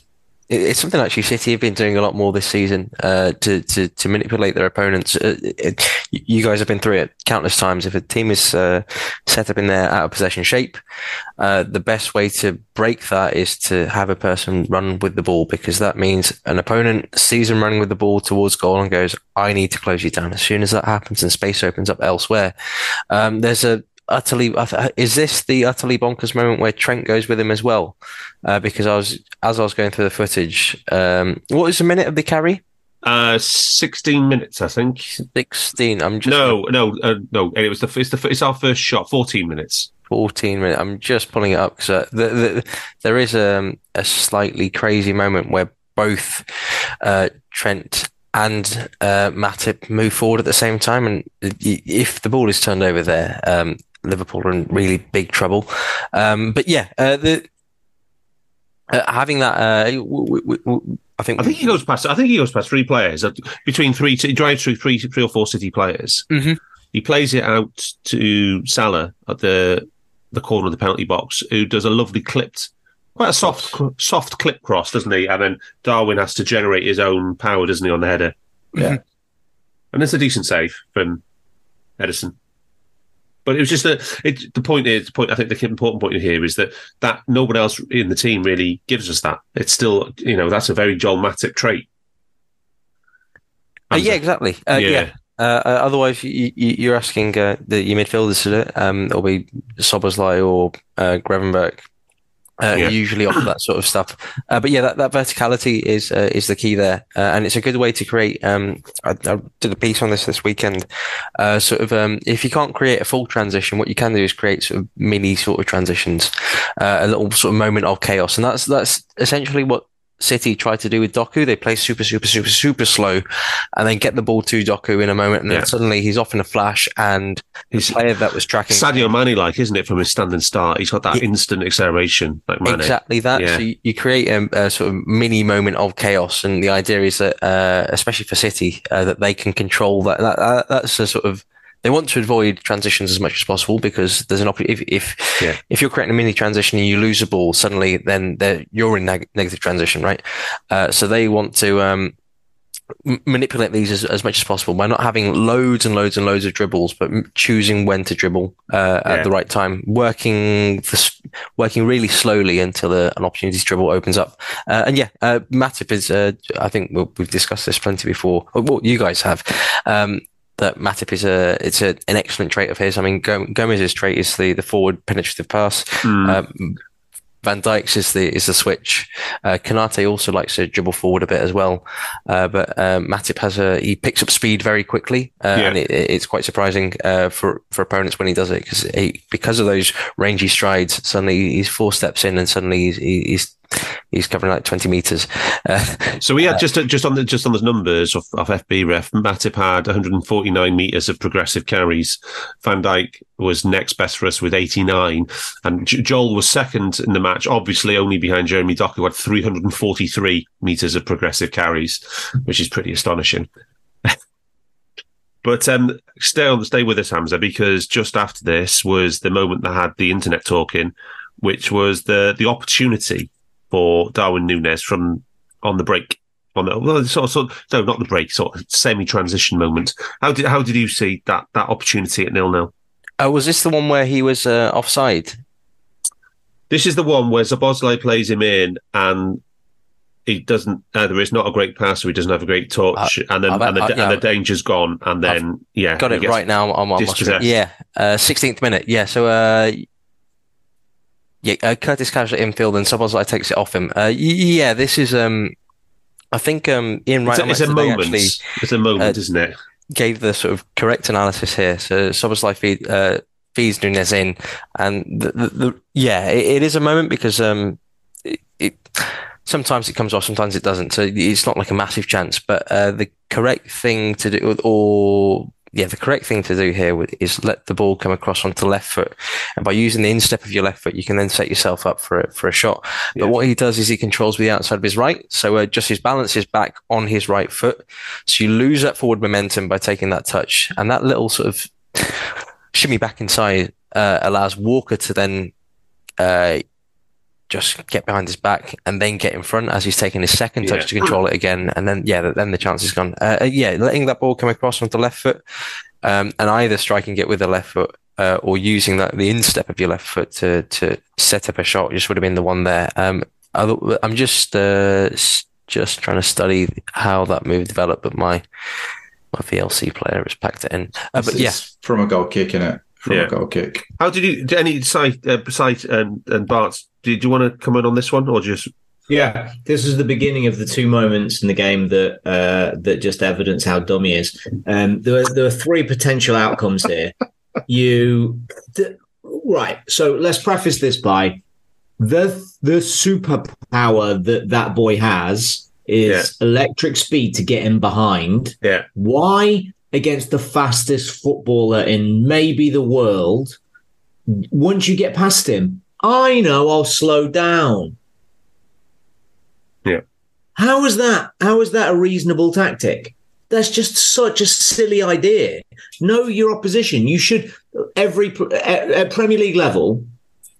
it's something actually City have been doing a lot more this season uh, to, to to manipulate their opponents. Uh, it, you guys have been through it countless times. If a team is uh, set up in their out of possession shape, uh, the best way to break that is to have a person run with the ball because that means an opponent sees them running with the ball towards goal and goes, "I need to close you down." As soon as that happens and space opens up elsewhere, um, there's a utterly is this the utterly bonkers moment where Trent goes with him as well? Uh, because I was as I was going through the footage, um, what was the minute of the carry? Uh, sixteen minutes, I think. Sixteen. I'm just No, no, uh, no. It was the it's the it's our first shot. Fourteen minutes. 14 minutes. I'm just pulling it up because uh, the, the, there is um, a slightly crazy moment where both uh, Trent and uh, Matip move forward at the same time. And if the ball is turned over there, um, Liverpool are in really big trouble. Um, but yeah, uh, the uh, having that, uh, w- w- w- I think, I think he goes past. I think he goes past three players uh, between three. He drives through three, three or four City players. Mhm. He plays it out to Salah at the the corner of the penalty box, who does a lovely clipped, quite a soft, soft clip cross, doesn't he? And then Darwin has to generate his own power, doesn't he, on the header? Yeah. and it's a decent save from Ederson. But it was just a. It, the point is, the point I think the important point here is that that nobody else in the team really gives us that. It's still, you know, that's a very Joel Matip trait. uh, yeah, exactly. Uh, yeah. Uh, uh, otherwise, you, you, you're asking uh, the your midfielders to do it. Um, it'll be Szoboszlai or uh, Gravenberg. Uh, Yeah. Usually off that sort of stuff, uh, but yeah, that, that verticality is uh, is the key there, uh, and it's a good way to create. Um, I, I did a piece on this this weekend. Uh, sort of, um, if you can't create a full transition, what you can do is create sort of mini sort of transitions, uh, a little sort of moment of chaos, and that's that's essentially what City tried to do with Doku. They play super, super, super, super slow, and then get the ball to Doku in a moment, and Yeah. then suddenly he's off in a flash, and He's player that was tracking Sadio Mane like, isn't it, from his standing start? He's got that Yeah. instant acceleration like Mane. Exactly that. Yeah. So you, you create a, a sort of mini moment of chaos, and the idea is that, uh, especially for City, uh, that they can control that. that, that that's a sort of they want to avoid transitions as much as possible because there's an opportunity. If if, Yeah. if you're creating a mini transition and you lose a ball, suddenly then you're in neg- negative transition, right? Uh, so they want to. Um, manipulate these as, as much as possible by not having loads and loads and loads of dribbles, but m- choosing when to dribble uh, Yeah. at the right time, working the, working really slowly until a, an opportunity to dribble opens up. Uh, and yeah, uh, Matip is, uh, I think we we've discussed this plenty before. Or, Well, you guys have. Um, that Matip is a it's a, an excellent trait of his. I mean, Gomez's trait is the the forward penetrative pass. Mm. Um, Van Dijk's is the is the switch. Uh, Konate also likes to dribble forward a bit as well, uh, but um, Matip has a he picks up speed very quickly, uh, Yeah. and it, it's quite surprising uh, for for opponents when he does it because he because of those rangy strides. Suddenly he's four steps in, and suddenly he's he's he's covering like twenty meters. Uh, So we had just just on the just on the numbers of, of FB ref, Matip had 149 meters of progressive carries. Van Dijk was next best for us with 89, and Joel was second in the match, obviously only behind Jeremy Doku, who had 343 meters of progressive carries, which is pretty astonishing. But um, stay on, stay with us, Hamzah, because just after this was the moment that had the internet talking, which was the the opportunity for Darwin Nunez from on the break. On the well, sort of, sort of- no, not the break, sort of semi-transition moment. How did how did you see that that opportunity at nil nil? oh, was this the one where he was uh, offside? This is the one where Szoboszlai plays him in, and he doesn't. Either it's not a great passer. He doesn't have a great touch, and then and the, I've- and the danger's gone, and then yeah, Got it right now on my dispossessed. Yeah, uh, 16th minute. Yeah, so uh, yeah, uh, Curtis Cash at infield and Szoboszlai takes it off him. Uh, yeah, this is um, I think um, Ian It's Wright a, it's a moment. actually It's a moment, uh, isn't it? gave the sort of correct analysis here. So Szoboszlai feed, uh, feeds Nunez in, and the, the, the yeah, it, it is a moment because um, it, it sometimes it comes off, sometimes it doesn't. So it's not like a massive chance, but uh, the correct thing to do, or yeah, the correct thing to do here is let the ball come across onto the left foot, and by using the instep of your left foot, you can then set yourself up for a, for a shot. Yeah. But what he does is he controls with the outside of his right, so uh, just his balance is back on his right foot. So you lose that forward momentum by taking that touch, and that little sort of shimmy back inside uh, allows Walker to then uh, just get behind his back and then get in front as he's taking his second touch Yeah. to control it again, and then yeah, then the chance is gone. Uh, uh, yeah, letting that ball come across onto the left foot, um, and either striking it with the left foot. Uh, or using that the instep of your left foot to to set up a shot just would have been the one there. Um, other- I'm just uh, just trying to study how that move developed, but my my VLC player has packed it in. Uh, but yeah, from a goal kick, in it? From Yeah. a goal kick. How did you? Did any site, uh, site and and Bart? Did you want to comment on this one or just? Yeah, this is the beginning of the two moments in the game that uh, that just evidence how dumb he is. Um, there, are, there are three potential outcomes here. You th- right? So let's preface this by the the superpower that that boy has is electric speed to get him behind. Yeah, Why against the fastest footballer in maybe the world? Once you get past him, I know I'll slow down. Yeah. How is that? How is that a reasonable tactic? That's just such a silly idea. Know your opposition. You should every at, at eh, eh, Premier League level.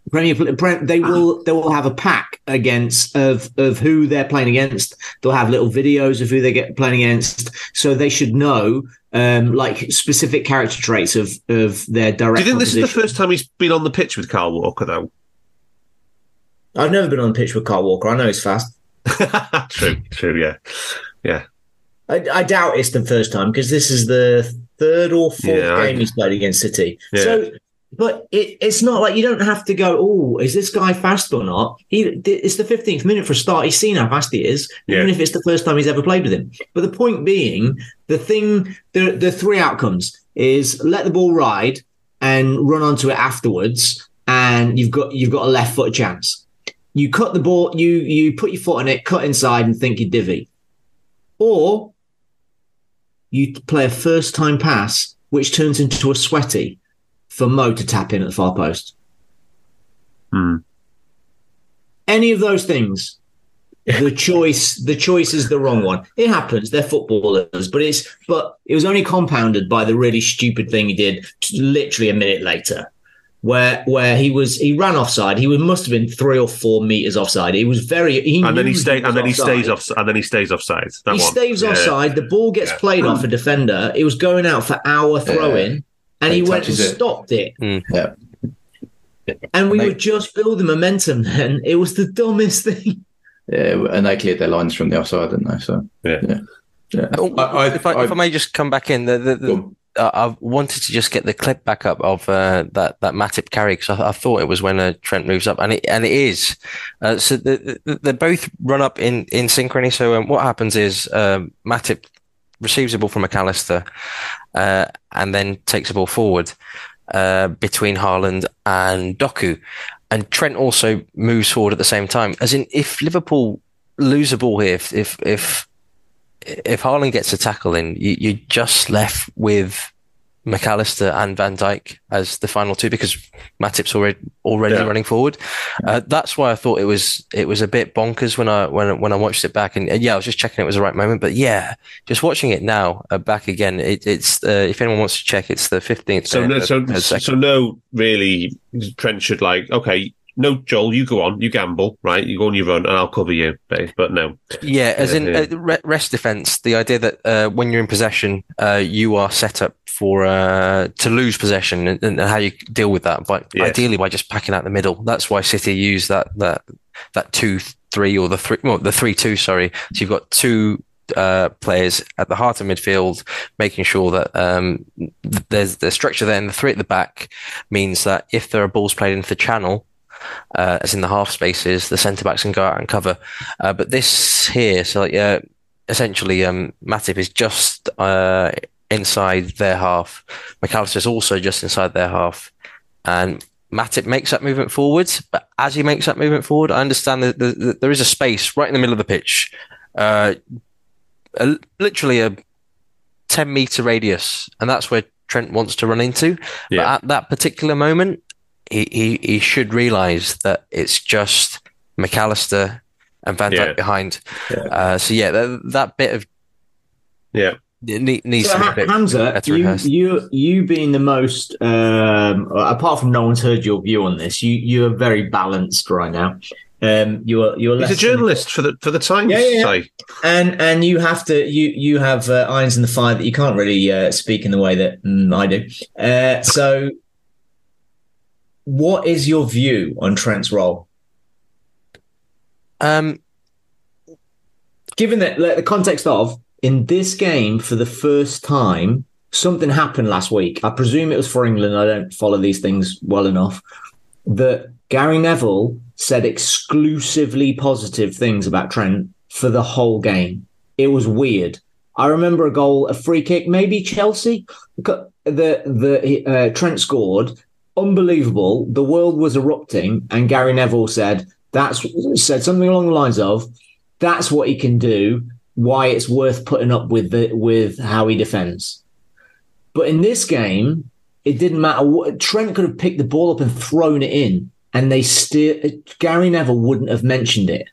Premier, they will they will have a pack against of of who they're playing against. They'll have little videos of who they get playing against, so they should know um, like specific character traits of of their do direct. you think this is the first time he's been on the pitch with Carl Walker though? I've never been on the pitch with Carl Walker. I know he's fast. true, true, yeah, yeah. I, I doubt it's the first time because this is the third or fourth Yeah, I- game he's played against City. Yeah. So but it, it's not like you don't have to go. Oh, is this guy fast or not? He, it's the fifteenth minute for a start. He's seen how fast he is, Yeah. even if it's the first time he's ever played with him. But the point being, the thing, the the three outcomes is let the ball ride and run onto it afterwards, and you've got you've got a left foot chance. You cut the ball, you you put your foot on it, cut inside, and think you divvy, or you play a first time pass which turns into a sweaty for Mo to tap in at the far post. Hmm. Any of those things, the choice the choice is the wrong one. It happens. They're footballers, but it's but it was only compounded by the really stupid thing he did literally a minute later. Where where he was he ran offside. He was, must have been three or four meters offside. He was very he and then he stay, and then he stays off, and then he stays offside. That He one. stays Yeah. offside. The ball gets Yeah. played off a defender. It was going out for our throw in, and he He went and it. stopped it. Yeah. And we They- were just building momentum then. It was the dumbest thing. Yeah, and they cleared their lines from the offside, didn't they? So Yeah. yeah. yeah. Oh, I- I- if, I, if I I- may just come back in, the, the, the, Go on. uh, I wanted to just get the clip back up of uh, that that Matip carry because I, I thought it was when uh, Trent moves up, and it and it is. Uh, so the, the, they both run up in in synchrony. So um, what happens is um, Matip receives the ball from McAllister, uh, and then takes the ball forward uh, between Haaland and Doku, and Trent also moves forward at the same time. As in, if Liverpool lose the ball here, if if if if Haaland gets a tackle in, you, you're just left with McAllister and Van Dijk as the final two because Matip's already already Yeah. running forward. Uh, that's why I thought it was it was a bit bonkers when I when when I watched it back. And, and yeah, I was just checking it was the right moment. But yeah, just watching it now uh, back again, it, it's uh, if anyone wants to check, it's the fifteenth. So no, so so no, really, Trent should like okay. No, Joel, you go on, you gamble, right? You go on your run, and I'll cover you. But no, Yeah, as in uh, rest defense, the idea that uh, when you're in possession, uh, you are set up for uh, to lose possession, and, and how you deal with that. But Yes. ideally, by just packing out the middle. That's why City use that that that two three or the three well, the three two. Sorry, so you've got two uh, players at the heart of midfield, making sure that um, th- there's the structure there, and the three at the back means that if there are balls played into the channel. Uh, as in the half spaces, the centre backs can go out and cover. Uh, but this here, so like, uh, essentially, um, Matip is just uh, inside their half. McAllister is also just inside their half, and Matip makes that movement forwards. But as he makes that movement forward, I understand that, that there is a space right in the middle of the pitch, uh, a, literally a ten meter radius, and that's where Trent wants to run into. Yeah. But at that particular moment, he, he, he should realise that it's just McAllister and Van Dijk Yeah. behind. Uh, so yeah, that, that bit of yeah, it ne- needs So, to be a Ha- bit Hamzah, you, rehearsed. you you being the most um, apart from no one's heard your view on this, you you are very balanced right now. Um, you are you're he's a journalist for the for the Times. Yeah, yeah, yeah. and and you have to you you have uh, irons in the fire that you can't really uh, speak in the way that mm, I do. Uh, so, what is your view on Trent's role? Um, Given that like, the context of in this game for the first time, something happened last week. I presume it was for England. I don't follow these things well enough. That Gary Neville said exclusively positive things about Trent for the whole game. It was weird. I remember a goal, a free kick, maybe Chelsea. The the uh, Trent scored, unbelievable. The world was erupting, and Gary Neville said that's said something along the lines of, "That's what he can do. Why it's worth putting up with the with how he defends." But in this game, it didn't matter. What, Trent could have picked the ball up and thrown it in, and they still Gary Neville wouldn't have mentioned it.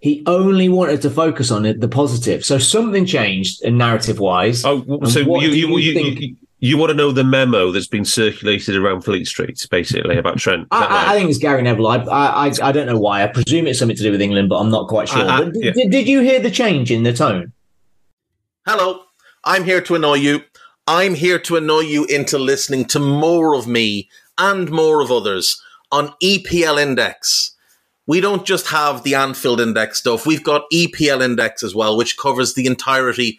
He only wanted to focus on it, the positive. So something changed uh, in narrative wise. Oh, so you you you you, think- you, you want to know the memo that's been circulated around Fleet Street, basically about Trent? I, that I- I think it's Gary Neville. I, I I I don't know why. I presume it's something to do with England, but I'm not quite sure. I- I- But did, yeah. did, did you hear the change in the tone? Hello, I'm here to annoy you. I'm here to annoy you into listening to more of me and more of others on EPL Index. We don't just have the Anfield Index stuff, we've got EPL Index as well, which covers the entirety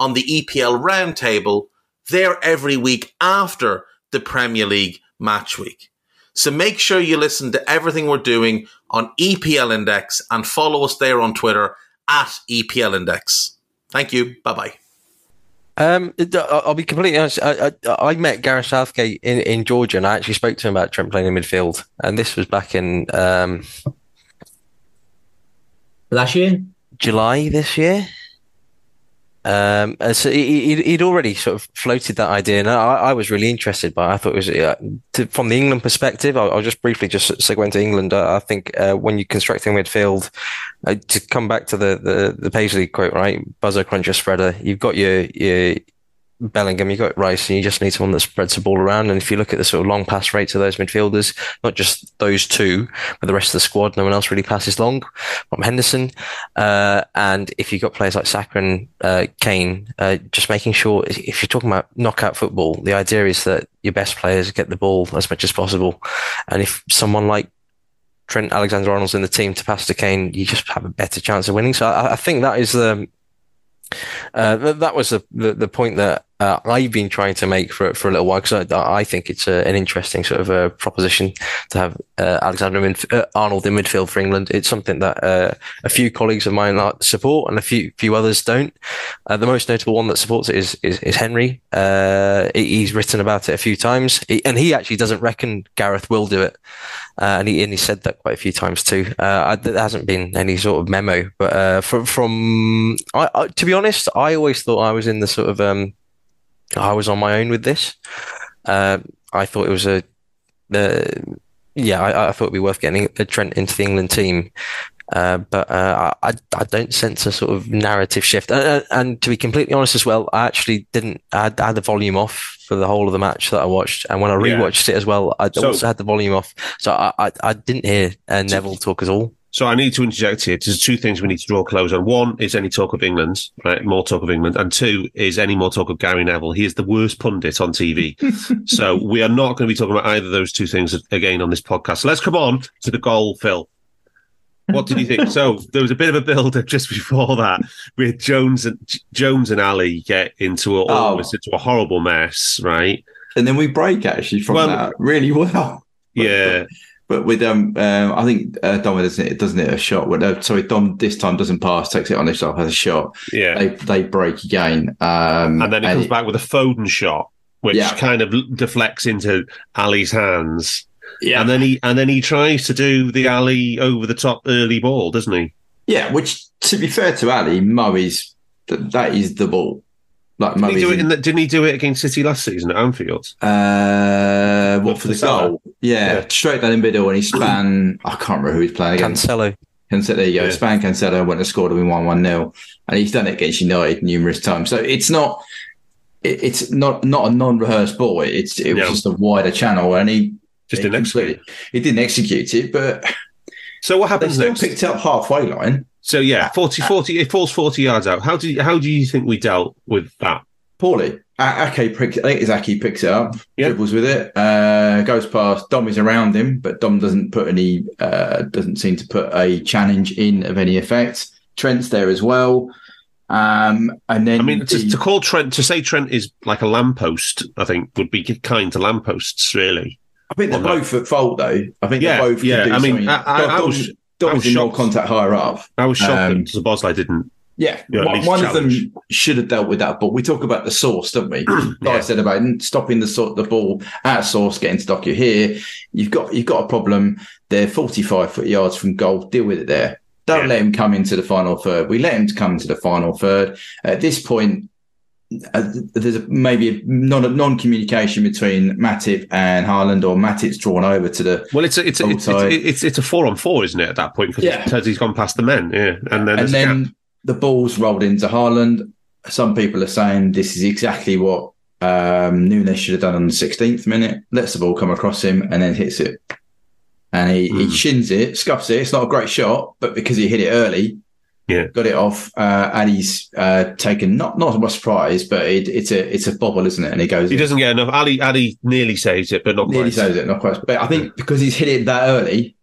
on the EPL roundtable, they're every week after the Premier League match week. So make sure you listen to everything we're doing on EPL Index and follow us there on Twitter at EPL Index. Thank you. Bye bye. Um, I'll be completely honest. I, I, I, met Gareth Southgate in, in Georgia, and I actually spoke to him about Trent playing in midfield. And this was back in um, last year, July this year. Um, so he, would already sort of floated that idea, and I, I was really interested. But I thought it was uh, to, from the England perspective. I'll, I'll, just briefly just segue into England. I, I think uh, when you're constructing midfield, uh, to come back to the, the the Paisley quote, right? Buzzer, cruncher, spreader. You've got your your Bellingham, you've got Rice, and you just need someone that spreads the ball around. And if you look at the sort of long pass rates of those midfielders, not just those two, but the rest of the squad, no one else really passes long from Henderson. Uh, and if you've got players like Saka and uh, Kane, uh, just making sure if you're talking about knockout football, the idea is that your best players get the ball as much as possible. And if someone like Trent Alexander Arnold's in the team to pass to Kane, you just have a better chance of winning. So I, I think that is the uh, that was the, the, the point that uh, I've been trying to make for for a little while because I, I, think it's a, an interesting sort of a proposition to have uh, Alexander uh, Arnold in midfield for England. It's something that uh, a few colleagues of mine support and a few few others don't. Uh, the most notable one that supports it is is, is Henry. he's written about it a few times, he, and he actually doesn't reckon Gareth will do it. and he and he said that quite a few times too. I, there hasn't been any sort of memo, but from from I, I, to be honest, I always thought I was in the sort of um, I was on my own with this. Uh, I thought it was a, uh, yeah, I, I, thought it'd be worth getting a Trent into the England team. Uh, but uh, I, I don't sense a sort of narrative shift. And, and, to be completely honest as well, I actually didn't. I had, I had, the volume off for the whole of the match that I watched, and when I rewatched yeah. it as well, I so, also had the volume off, so I, I, I didn't hear uh, Neville talk at all. So I need to interject here. There's two things we need to draw close on. One is any talk of England, right? More talk of England. And two is any more talk of Gary Neville. He is the worst pundit on TV. so we are not going to be talking about either of those two things again on this podcast. So let's come on to the goal, Phil. What did you think? so there was a bit of a build up just before that with Jones and Jones and Ali get into a, oh. into a horrible mess, right? And then we break actually from well, that really well. Yeah. But with um, uh, I think uh, Dom doesn't it doesn't it a shot. Well, uh, sorry, Dom this time doesn't pass, takes it on himself, has a shot. Yeah, they they break again, um, and then he comes it, back with a Foden shot, which yeah. kind of deflects into Ali's hands. Yeah, and then he and then he tries to do the Ali over the top early ball, doesn't he? Yeah, which to be fair to Ali, Murray's that is the ball. Like didn't he, do it in the, didn't he do it against City last season at Anfield? Uh, Uh, what for the goal? Yeah, yeah, straight down the middle, and he span. I can't remember who he's playing against. Cancelo. Cancelo, there you go. Yeah. Span Cancelo went and scored and one one 0 and he's done it against United numerous times. So it's not. It, it's not not a non-rehearsed ball. It's it was just a wider channel, and he just didn't execute. It. He didn't execute it, but so what happens they next? Picked up halfway line. So yeah, 40, 40, it falls 40 yards out. How do you, how do you think we dealt with that? Poorly. Ake picks, I think it's Ake picks it up, yep. dribbles with it, uh, goes past. Dom is around him, but Dom doesn't put any, uh, doesn't seem to put a challenge in of any effect. Trent's there as well. Um, and then I mean, the, to, to, call Trent to say Trent is like a lamppost, I think would be kind to lampposts, really. I think they're both at fault, though. I think yeah, they're both. Yeah, I mean, I, I, I, was Dom was in more contact higher up. I was shocked um, that didn't. Yeah, you know, one, one of them should have dealt with that, but we talk about the source, don't we? yeah. Like I said about stopping the sort the ball at source, getting stuck. You're here. You've got you've got a problem. They're 45 foot yards from goal. Deal with it there. Don't yeah. let him come into the final third. We let him come into the final third. At this point, uh, there's a, maybe a non non communication between Matip and Haaland, or Matip's drawn over to the well. It's a, it's a, it's, it's, it's, it's a four on four, isn't it? At that point, because yeah. he's gone past the men, yeah, and then and then the ball's rolled into Haaland. some people are saying this is exactly what um, Nunez should have done on the 16th minute. Lets the ball come across him and then hits it. And he, he Mm. shins it, scuffs it. It's not a great shot, but because he hit it early, Yeah. got it off. Uh, and he's uh, taken not not a surprise, but it, it's a it's a bobble, isn't it? And he goes. He doesn't get enough. Ali Ali nearly saves it, but not nearly quite. saves it, not quite. But I think because he's hit it that early,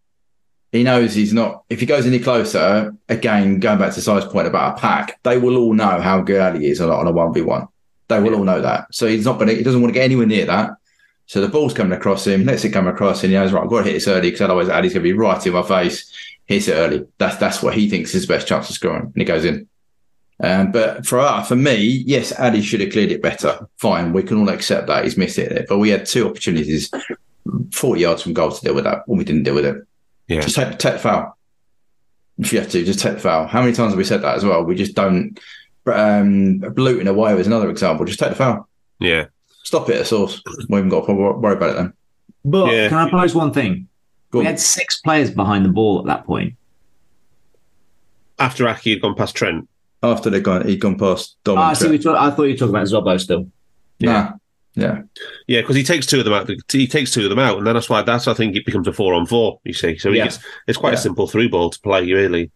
he knows he's not. If he goes any closer, again, going back to Si's point about a pack, they will all know how good Ali is on a- on a one v one. They will all know that. So he's not going. He doesn't want to get anywhere near that. So the ball's coming across him. Lets it come across, and he knows right. I've got to hit this early because otherwise Ali's going to be right in my face. Hits it early. That's that's what he thinks is his best chance of scoring, and he goes in. Um, but for us, for me, yes, Addy should have cleared it better. Fine, we can all accept that he's missed it. But we had two opportunities, forty yards from goal to deal with that, and we didn't deal with it. Yeah. Just take, take the foul. If you have to, just take the foul. How many times have we said that as well? We just don't. Um, Luton away was another example. Just take the foul. Yeah. Stop it at source. We haven't got to worry about it then. But Yeah. can I pose one thing? Go We on. had six players behind the ball at that point. After Ake had gone past Trent. After they've gone, he'd gone past Dom. Ah, I see. Trent. We talk, I thought you were talking about Zobo still. Nah. Yeah. Yeah, because he takes two of them out. He takes two of them out, and then that's why that's I think it becomes a four on four. You see, so Yeah. gets, it's quite Yeah. a simple through ball to play, really.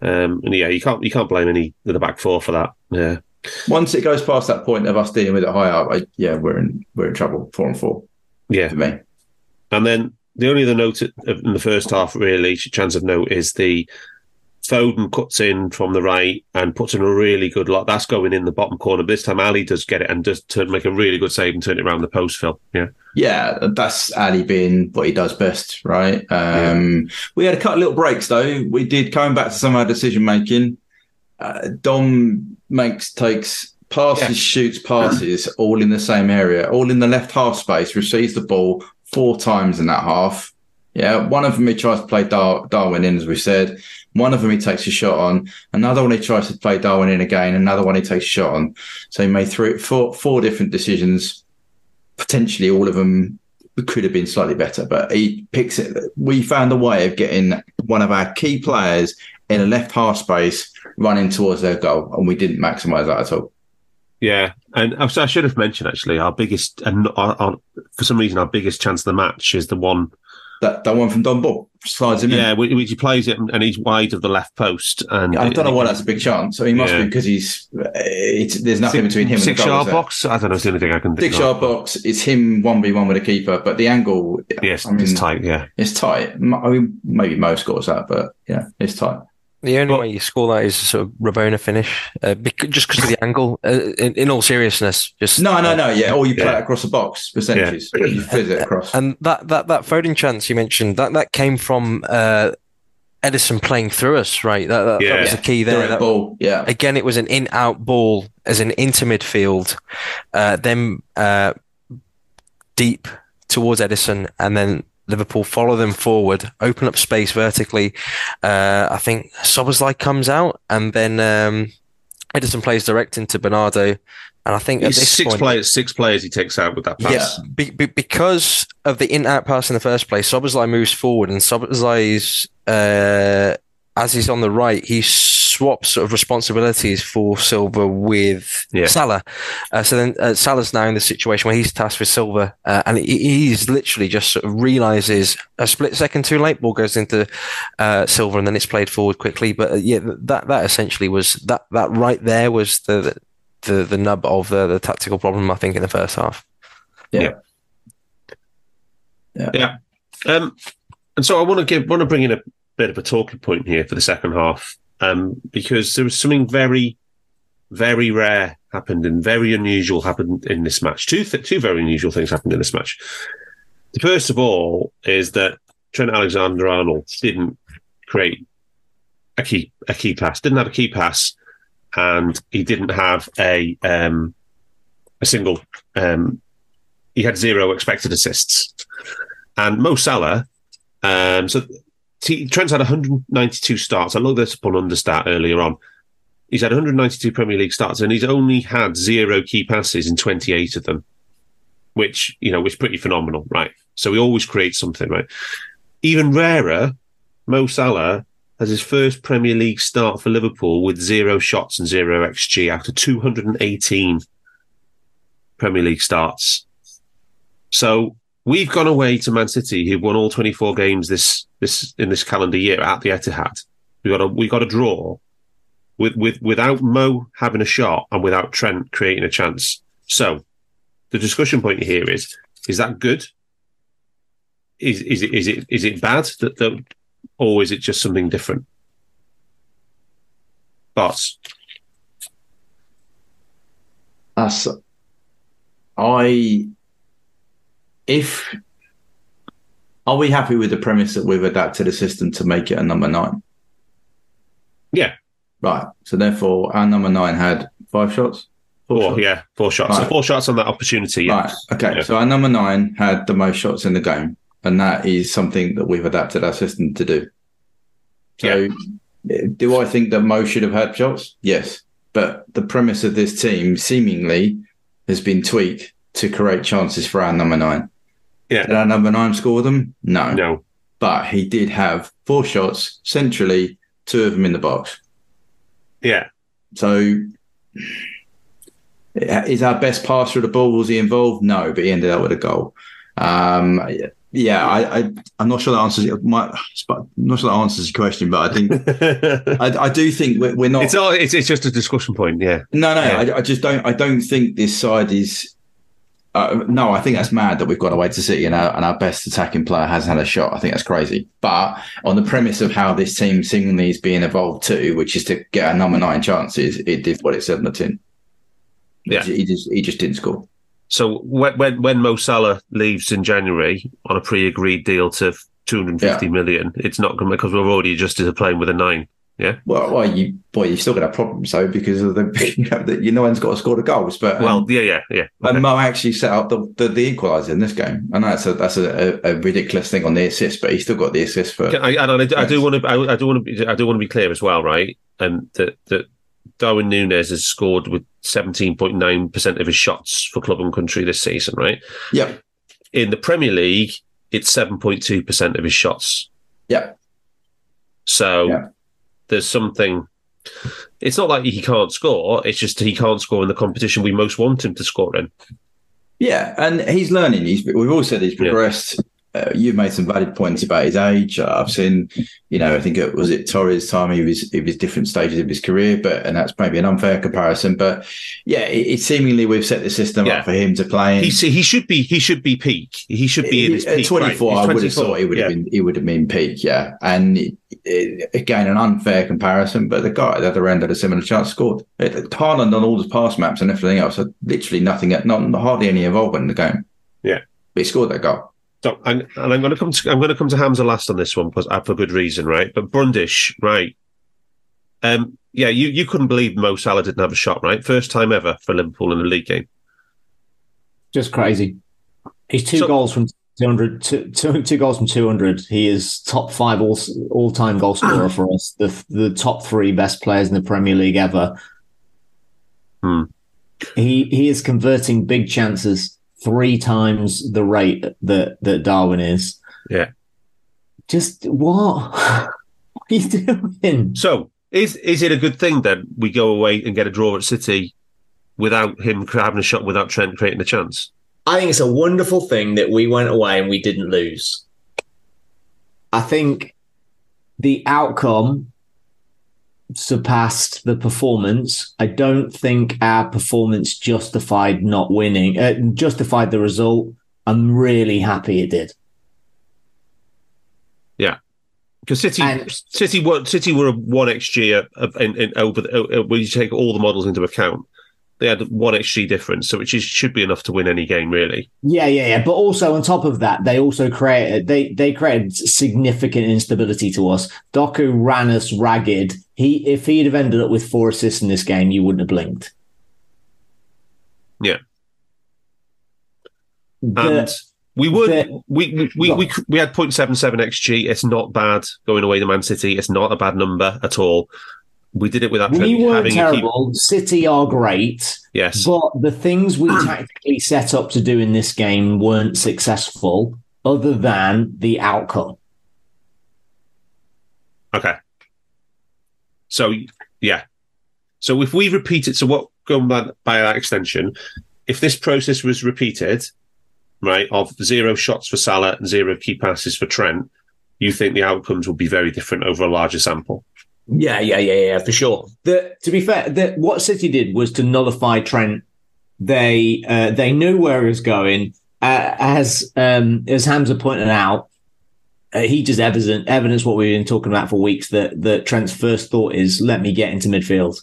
Um, and yeah, you can't you can't blame any of the back four for that. Yeah, Once it goes past that point of us dealing with it high up, I, yeah, we're in we're in trouble. Four and four yeah. for me. And then the only other note in the first half, really, chance of note is the Foden cuts in from the right and puts in a really good lot. That's going in the bottom corner. But this time, Ali does get it and does turn, make a really good save and turn it around the post, Phil. Yeah. Yeah, that's Ali being what he does best, right? Um, We had a couple of little breaks though. We did coming back to some of our decision making. Uh, Dom makes takes passes, Yeah. shoots passes, all in the same area, all in the left half space. Receives the ball four times in that half. Yeah, one of them he tries to play Dar- Darwin in, as we said. One of them he takes a shot on. Another one he tries to play Darwin in again. Another one he takes a shot on. So he made three, four, four different decisions. Potentially, all of them could have been slightly better, but he picks it. We found a way of getting one of our key players in a left half space running towards their goal, and we didn't maximise that at all. Yeah, and I should have mentioned actually our biggest and our, our, for some reason our biggest chance of the match is the one. That that one from Don Ball slides him in. Yeah, which which he plays it and he's wide of the left post. And I don't know why that's a big chance. So he must Yeah. be because he's. Eh, it's, there's nothing between him and six the goal. yard box. I don't know. It's the only thing I can think Six yard box. It's him one v one with a keeper, but the angle. Yes, I mean, it's tight. Yeah, It's tight. I mean, maybe Mo scores that, but yeah, it's tight. The only Well- way you score that is a sort of Rabona finish, uh, bec- just because of the angle. Uh, in, in all seriousness, just No, no, no. Yeah, or you play Yeah. it across the box percentages. You fizz it across. And that that that Foden chance you mentioned that that came from uh, Ederson playing through us, right? That, that, Yeah. that was the key there. That- ball. Yeah. again, it was an in-out ball as an into midfield, uh, then uh, deep towards Ederson, and then Liverpool follow them forward, open up space vertically. Uh, I think Szoboszlai comes out, and then um, Ederson plays direct into Bernardo. And I think at this six point, players. Six players he takes out with that pass. yeah, be, be, because of the in-out pass in the first place, Szoboszlai moves forward, and Szoboszlai's uh, as he's on the right, he swaps sort of responsibilities for Silva with Yeah. Salah. Uh, so then uh, Salah's now in the situation where he's tasked with Silva, uh, and he, he's literally just sort of realizes a split second too late, ball goes into uh, Silva, and then it's played forward quickly. But uh, yeah, that that essentially was that that right there was the the the nub of the, the tactical problem, I think, in the first half. Yeah. Yeah. Um, and so I want to give want to bring in a bit of a talking point here for the second half, um, because there was something very, very rare happened and very unusual happened in this match. Two th- two very unusual things happened in this match. The first of all is that Trent Alexander Arnold didn't create a key a key pass, didn't have a key pass, and he didn't have a um, a single. Um, he had zero expected assists, and Mo Salah. Um, so Trent's had 192 starts. I looked this up on Understat earlier on. He's had 192 Premier League starts, and he's only had zero key passes in 28 of them, which you know, which is pretty phenomenal, right? So he always creates something, right? Even rarer, Mo Salah has his first Premier League start for Liverpool with zero shots and zero XG after 218 Premier League starts. So we've gone away to Man City, who've won all 24 games this this in this calendar year at the Etihad. We got a we got a draw with with without Mo having a shot and without Trent creating a chance. So the discussion point here is: is that good? Is is it is it is it bad that, that or is it just something different? Boss. That's I. If are we happy with the premise that we've adapted a system to make it a number nine? Yeah. Right. So therefore, our number nine had five shots. Four, shots? yeah, four shots. So four shots on that opportunity. Yeah. Right. Okay. Yeah. So our number nine had the most shots in the game, and that is something that we've adapted our system to do. So, do I think that Mo should have had shots? Yes. But the premise of this team seemingly has been tweaked to create chances for our number nine. Yeah. Did our number nine score them? No. No. But he did have four shots centrally, two of them in the box. Yeah. So, is our best passer of the ball? Was he involved? No, but he ended up with a goal. Um, yeah, I, I, I'm not sure that answers my. I'm not sure that answers your question, but I think I, I do think we're, we're not. it's all. It's, it's just a discussion point. Yeah. no, no, yeah. I, I just don't. I don't think this side is. Uh, no, I think that's mad that we've got away to City and our, and our best attacking player hasn't had a shot. I think that's crazy. But on the premise of how this team seemingly is being evolved too, which is to get a number nine chances, it did what it said on the tin. Yeah. he just he just didn't score. So when when when Mo Salah leaves in January on a pre-agreed deal to two hundred fifty Yeah. million, it's not going because we're already adjusted to playing with a nine. Well, well, you boy, you've still got a problem, so because of the you know you no one's got to score the goals, but um, Well, yeah, yeah, yeah. Okay. and Mo actually set up the the, the equaliser in this game. I know that's a that's a, a, ridiculous thing on the assist, but he still got the assist for. I, and I, I do want to. I, I do want to. Be, I do want to be clear as well, right? And that that Darwin Nunez has scored with seventeen point nine percent of his shots for club and country this season, right? Yeah. In the Premier League, it's seven point two percent of his shots. Yeah. So Yeah. There's something. It's not like he can't score. It's just he can't score in the competition we most want him to score in. yeah, and he's learning. He's we've all said he's progressed. Uh, you've made some valid points about his age. Uh, I've seen, you know, I think it was it Torres' time. He was he was different stages of his career, but and that's maybe an unfair comparison. But yeah, it, it seemingly we've set the system Yeah. up for him to play. in. He he should be he should be peak. He should be in his At peak. 24, right? I would have thought he would have Yeah. been he would have been peak, yeah. And it, it- again, an unfair comparison, but the guy at the other end had a similar chance scored. It, Haaland on all the pass maps and everything else had literally nothing, not hardly any involvement in the game. Yeah. but he scored that goal. So, and, and I'm going to come to I'm going to come to Hamzah last on this one because uh, for good reason, right? But Brundish, right? Um, yeah, you, you couldn't believe Mo Salah didn't have a shot, right? First time ever for Liverpool in a league game. Just crazy. He's two So- goals from 200, two, two, two goals from 200. He is top five all, all-time goal scorer for us. The, the top three best players in the Premier League ever. Hmm. He, he is converting big chances three times the rate that, that Darwin is. Yeah. Just what? what are you doing? So, is is it a good thing that we go away and get a draw at City without him having a shot, without Trent creating a chance? I think it's a wonderful thing that we went away and we didn't lose. I think the outcome surpassed the performance. I don't think our performance justified not winning, uh, justified the result. I'm really happy it did. Yeah, because City, And- City, were City were a one xg in, in, over the, uh, when you take all the models into account. They had one xg difference, so which is, should be enough to win any game, really. Yeah, yeah, yeah. But also on top of that, they also created they they created significant instability to us. Doku ran us ragged. He if he'd have ended up with four assists in this game, you wouldn't have blinked. Yeah. The- And we would the- we we, we, we we had 0.77 xg. It's not bad going away to Man City. It's not a bad number at all. We did it without we weren't keep. terrible. City are great, Yes, but the things we tactically set up to do in this game weren't successful, other than the outcome. okay. So yeah. So if we repeat it, so what going by, by that extension, if this process was repeated, right, of zero shots for Salah and zero key passes for Trent, you think the outcomes would be very different over a larger sample? Yeah, yeah, yeah, yeah, for sure. The, to be fair, the, what City did was to nullify Trent. They uh, they knew where he was going. Uh, as um, as Hamzah pointed out, uh, he just evidence evidence what we've been talking about for weeks that that Trent's first thought is let me get into midfield,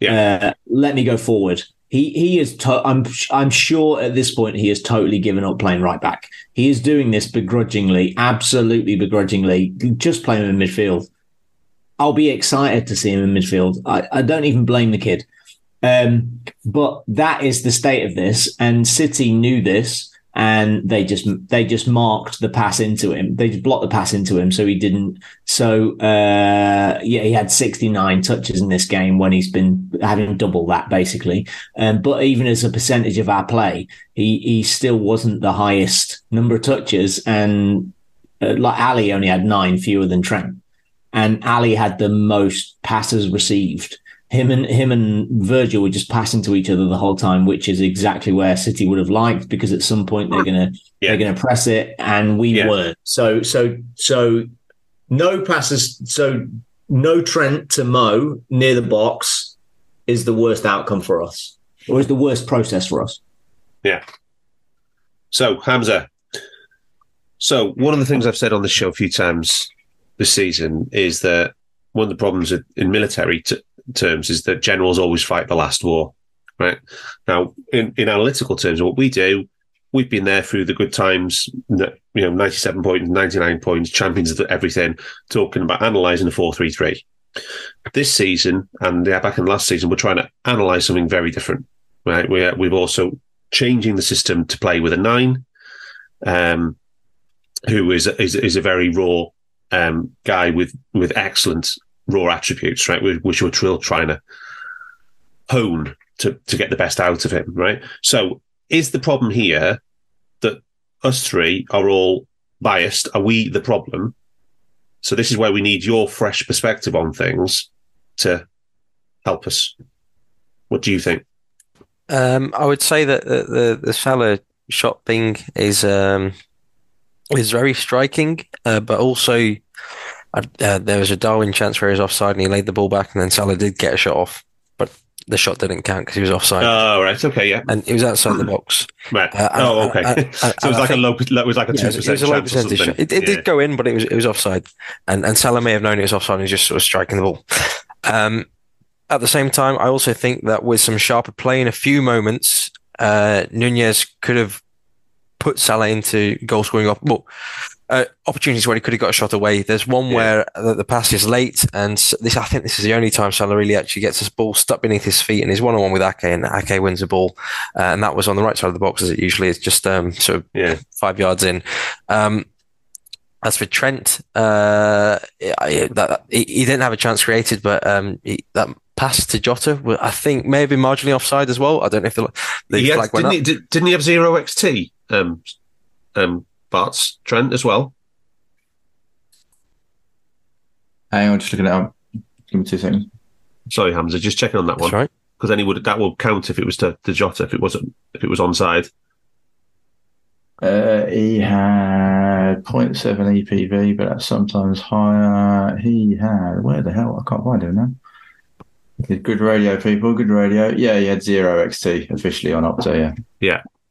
Yeah. uh, let me go forward. He he is. To- I'm I'm sure at this point he has totally given up playing right back. He is doing this begrudgingly, absolutely begrudgingly, just playing in midfield. I'll be excited to see him in midfield. I, I don't even blame the kid. Um, but that is the state of this, and City knew this, and they just they just marked the pass into him. They just blocked the pass into him, so he didn't. So uh, yeah, he had 69 touches in this game when he's been having double that basically. Um, but even as a percentage of our play, he he still wasn't the highest number of touches, and uh, like Ali only had nine fewer than Trent and Ali had the most passes received. Him and him and Virgil were just passing to each other the whole time, which is exactly where City would have liked because at some point they're gonna Yeah. they're gonna press it, and we Yeah. weren't. So so so no passes. So no Trent to Mo near the box is the worst outcome for us, or is the worst process for us. Yeah. So, Hamzah. So, one of the things I've said on the show a few times this season is that one of the problems in military t- terms is that generals always fight the last war, right? Now, in, in analytical terms, what we do, we've been there through the good times, you know, 97 points, 99 points, champions of everything, talking about analysing the 433. This season, and yeah, back in last season, we're trying to analyse something very different, right? We're, we've also changing the system to play with a nine, um, who is is is a very raw um, guy with with excellent raw attributes, right? Which, we're trying to hone to to get the best out of him, right? So, is the problem here that us three are all biased? Are we the problem? So, this is where we need your fresh perspective on things to help us. What do you think? Um, I would say that the the, the Salah shot thing is um, is very striking, uh, but also uh, there was a Darwin chance where he was offside and he laid the ball back, and then Salah did get a shot off, but the shot didn't count because he was offside Oh, right. Okay. Yeah. and he was outside the box. Right. Uh, and- oh, okay. and- and- so it was like a low. It was like a Yeah, two it was, percent it was a low percentage shot. It, it Yeah. did go in, but it was it was offside, and and Salah may have known it was offside and was just sort of striking the ball. Um, at the same time, I also think that with some sharper play in a few moments, uh, Nunez could have put Salah into goal scoring op- well, uh, opportunities where he could have got a shot away. There's one Yeah. where the, the pass is late, and this I think this is the only time Salah really actually gets his ball stuck beneath his feet, and he's one on one with Ake, and Ake wins the ball, uh, and that was on the right side of the box as it usually is, just um, sort of Yeah. five yards in. Um, as for Trent, uh, I, that, he, he didn't have a chance created, but um, he, that pass to Jota, I think, may have been marginally offside as well. I don't know if the, the He had- flag went didn't, up. he, did, didn't he have zero XT? Um, um, Bart's Trent as well. Hang on, just looking it up. Give me two seconds. Sorry, Hamzah, just checking on that That's one right. because then he would that will count if it was to, to Jota if it wasn't if it was onside. Uh, he had 0.7 EPV, but that's sometimes higher. He had, where the hell? I can't find him now. Good radio, people. Good radio. Yeah, he had zero XT officially on Opta. Yeah. Yeah.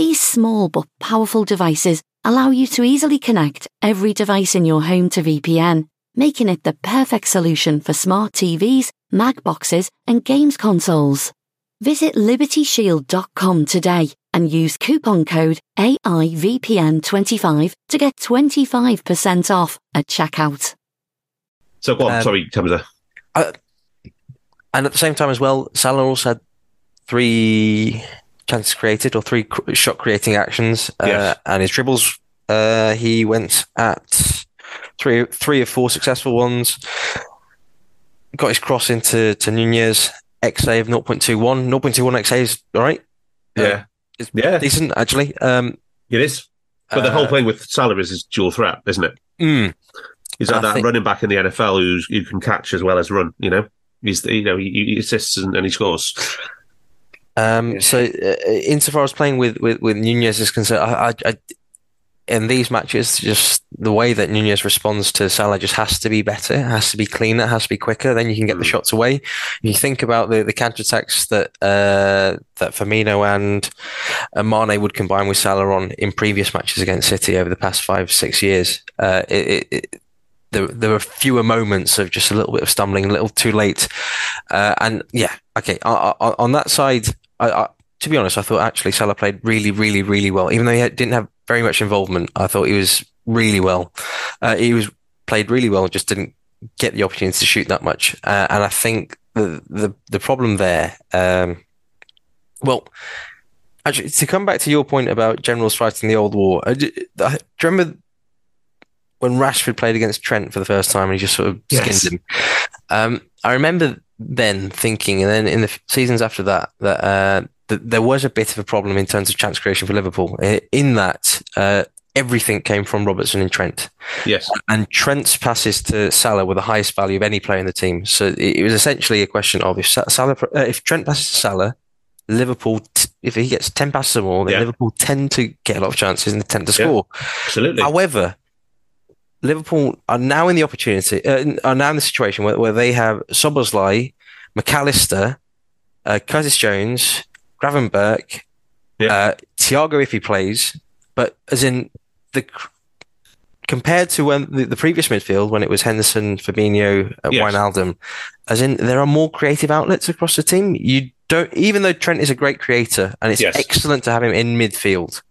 These small but powerful devices allow you to easily connect every device in your home to VPN, making it the perfect solution for smart TVs, Mac boxes, and games consoles. Visit libertyshield.com today and use coupon code AIVPN25 to get 25% off at checkout. So go on, Um, sorry, Hamzah. And at the same time as well, Salah also had three chances created or three cr- shot creating actions. Uh, Yes. and his dribbles, uh, he went at three three of four successful ones. Got his cross into to Nunez. XA of 0.21. 0.21 XA is all right. Yeah. It's Yeah. decent actually. Um, It is. But the uh, whole thing with Salah is dual threat, isn't it? mm, He's like I that think- running back in the NFL who's, who can catch as well as run. You know, he's you know he, he assists and, and he scores. Um, so, uh, insofar as playing with, with, with Nunez is concerned, I, I, I, in these matches, just the way that Nunez responds to Salah just has to be better, has to be cleaner, it has to be quicker. Then you can get the Mm. shots away. You think about the, the counter attacks that uh, that Firmino and uh, Mane would combine with Salah on in previous matches against City over the past five six years. Uh, it, it, it, there, there were fewer moments of just a little bit of stumbling, a little too late, uh, and yeah, okay. On, that side, I, I, to be honest, I thought actually Salah played really, really, really well. Even though he didn't have very much involvement, I thought he was really well. Uh, he was played really well, just didn't get the opportunity to shoot that much. Uh, and I think the the the problem there, um, well, actually, to come back to your point about generals fighting the old war, uh, do you remember when Rashford played against Trent for the first time and he just sort of skinned Yes. him? Um, I remember then thinking, and then in the seasons after that, that, uh, that there was a bit of a problem in terms of chance creation for Liverpool. In that, uh, everything came from Robertson and Trent, Yes, and Trent's passes to Salah were the highest value of any player in the team. So it, was essentially a question of if Salah, uh, if Trent passes to Salah, Liverpool, t- if he gets ten passes or more, then Yeah. Liverpool tend to get a lot of chances and they tend to Yeah. score. absolutely. However, Liverpool are now in the opportunity, uh, are now in the situation where, where they have Szoboszlai, McAllister, uh, Curtis Jones, Gravenberch, Yeah. uh, Thiago if he plays, but as in the compared to when the, the previous midfield when it was Henderson, Fabinho, uh, Yes. Wijnaldum, as in there are more creative outlets across the team. You don't, even though Trent is a great creator and it's Yes. excellent to have him in midfield.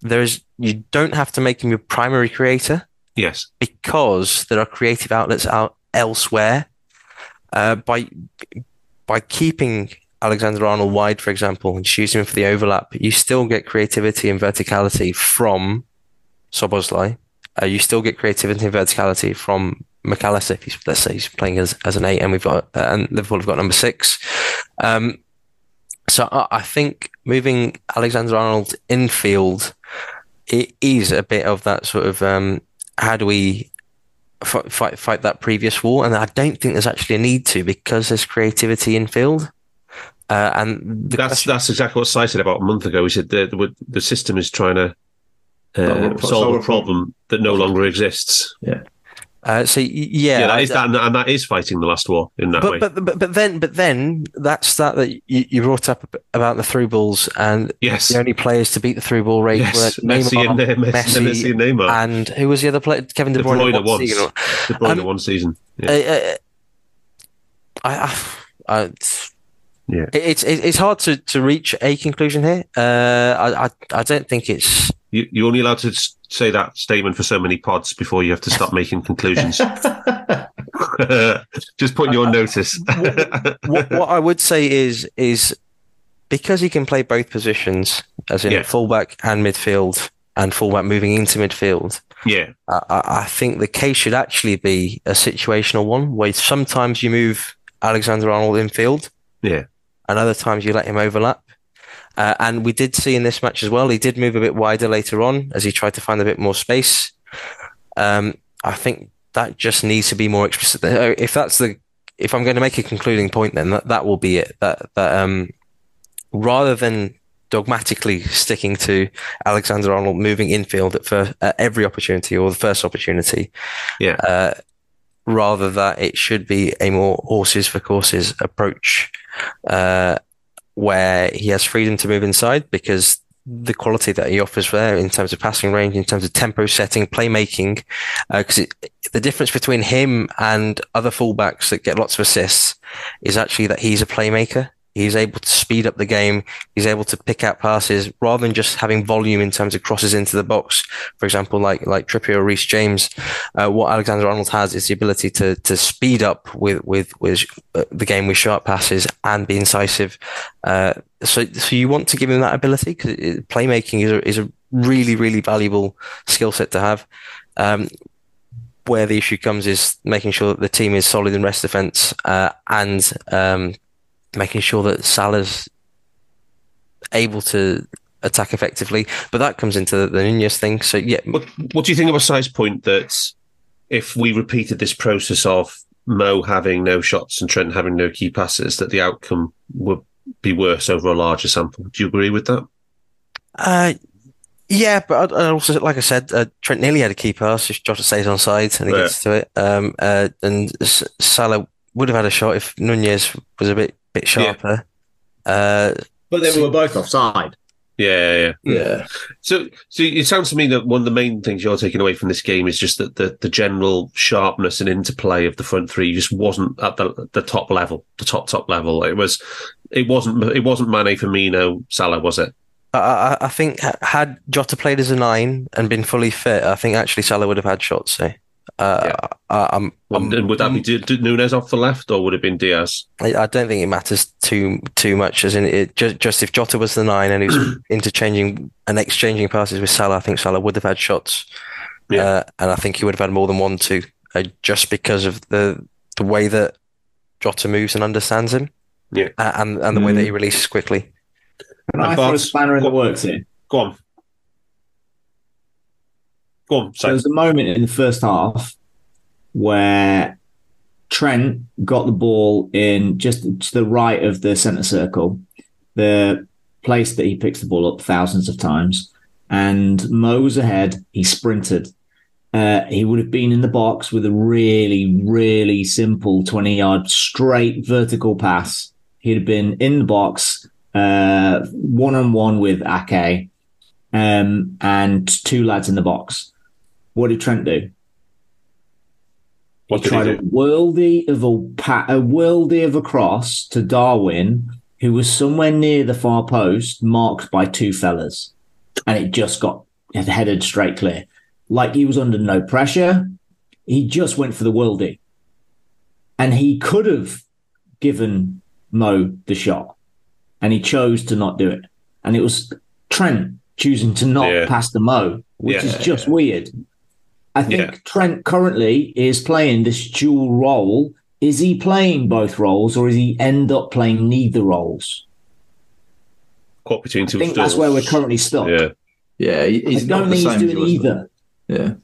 There is you don't have to make him your primary creator yes, because there are creative outlets out elsewhere. Uh, by by keeping Alexander Arnold wide, for example, and just using him for the overlap, you still get creativity and verticality from Szoboszlai. Uh, you still get creativity and verticality from McAllister. If he's, let's say he's playing as, as an eight, and we've got uh, and Liverpool have got number six. Um, so I, I think moving Alexander Arnold infield it is a bit of that sort of um, how do we fight, fight fight that previous war? And I don't think there's actually a need to because there's creativity in field. Uh, and the that's question- that's exactly what Si said about a month ago. He said the the, the system is trying to uh, Solve a- solve, solve a a problem that no longer exists. Uh, so yeah, Yeah, that is that, and that is fighting the last war in that way. but, but but but then but then that's that that you, you brought up about the through balls and yes, the only players to beat the through ball rate yes, were Messi and Neymar, uh, Messi, Messi, and Neymar. and who was the other player? Kevin De De Bruyne, Bruyne one once. season. De Bruyne um, one season. Yeah. Uh, uh, I, I, I, Yeah. It's it's hard to, to reach a conclusion here. Uh, I, I I don't think it's You, you're only allowed to say that statement for so many pods before you have to stop making conclusions. Just putting you on notice. what, what I would say is is because he can play both positions, as in Yeah. fullback and midfield, and fullback moving into midfield. yeah, I, I I think the case should actually be a situational one, where sometimes you move Alexander Arnold infield, yeah, and other times you let him overlap. Uh, and we did see in this match as well, he did move a bit wider later on as he tried to find a bit more space. Um, I think that just needs to be more explicit. If that's the, if I'm going to make a concluding point, then that, that will be it. That that um, rather than dogmatically sticking to Alexander Arnold moving infield at, first, at every opportunity or the first opportunity, yeah. uh, rather that it should be a more horses for courses approach, uh, where he has freedom to move inside because the quality that he offers there in terms of passing range, in terms of tempo setting, playmaking, because uh, the difference between him and other fullbacks that get lots of assists is actually that he's a playmaker. He's able to speed up the game. He's able to pick out passes rather than just having volume in terms of crosses into the box. For example, like like Trippier or Reece James, uh, what Alexander Arnold has is the ability to to speed up with with with uh, the game with sharp passes and be incisive. Uh, so so you want to give him that ability because playmaking is a, is a really really valuable skill set to have. Um, where the issue comes is making sure that the team is solid in rest defence uh, and um, making sure that Salah's able to attack effectively. But that comes into the, the Nunez thing. So yeah. What, what do you think of a Si's point that if we repeated this process of Mo having no shots and Trent having no key passes, that the outcome would be worse over a larger sample? Do you agree with that? Uh, yeah, but I, also, like I said, uh, Trent nearly had a key pass if Jota stays on side and he yeah. gets to it. Um, uh, and Salah would have had a shot if Nunez was a bit bit sharper. Yeah. Uh, but then so, were both offside. Yeah, yeah, yeah. So, so it sounds to me that one of the main things you're taking away from this game is just that the, the general sharpness and interplay of the front three just wasn't at the the top level, the top top level. It was, it wasn't, it wasn't Mane, Firmino, Salah, was it? I, I think had Jota played as a nine and been fully fit, I think actually Salah would have had shots. So uh, yeah. I, I'm, I'm, and would that be D- Nunez off the left, or would it have been Diaz? I, I, don't think it matters too too much. As in, it just, just if Jota was the nine and he was interchanging and exchanging passes with Salah, I think Salah would have had shots, yeah. uh, and I think he would have had more than one too, uh, just because of the the way that Jota moves and understands him, yeah, uh, and and the mm. way that he mm. releases quickly. Can I throw a spanner in the works here? Go on. Go on. So there's a moment in the first half where Trent got the ball in just to the right of the centre circle, the place that he picks the ball up thousands of times, and Mo was ahead. He sprinted. Uh, he would have been in the box with a really, really simple 20 yard straight vertical pass. He'd have been in the box, one on one with Ake, um, and two lads in the box. What did Trent do? What he tried he a worldy of a, a worldy of a cross to Darwin, who was somewhere near the far post, marked by two fellas, and it just got headed straight clear. Like he was under no pressure. He just went for the worldy, and he could have given Mo the shot, and he chose to not do it. And it was Trent choosing to not yeah. pass the Mo, which yeah. is just weird. I think yeah. Trent currently is playing this dual role. Is he playing both roles, or is he end up playing neither roles? Caught between two. I think that's where we're currently stuck. Yeah, yeah. He's I don't think he's doing either. Yeah.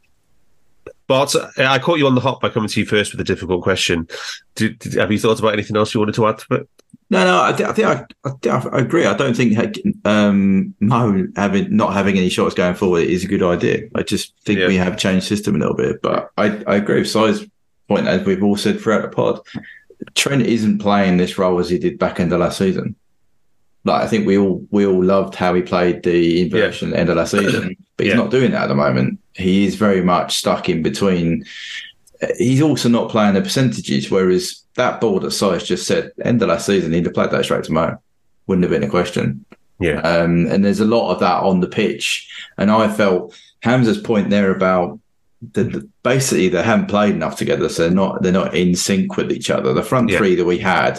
But I caught you on the hop by coming to you first with a difficult question. Did, did, have you thought about anything else you wanted to add to it? No, no, I, th- I think I, I, I, agree. I don't think um, Mo having not having any shots going forward is a good idea. I just think yeah. we have changed system a little bit. But I, I agree with Si's point, as we've all said throughout the pod. Trent isn't playing this role as he did back end of last season. Like I think we all we all loved how he played the inversion yeah. end of last season, but he's yeah. not doing that at the moment. He is very much stuck in between. He's also not playing the percentages, whereas that ball that Si's just said, end of last season, he'd have played that straight to Mo. Wouldn't have been a question. Yeah. Um, and there's a lot of that on the pitch. And I felt Hamzah's point there about the, the, basically they haven't played enough together, so they're not they're not in sync with each other. The front yeah. three that we had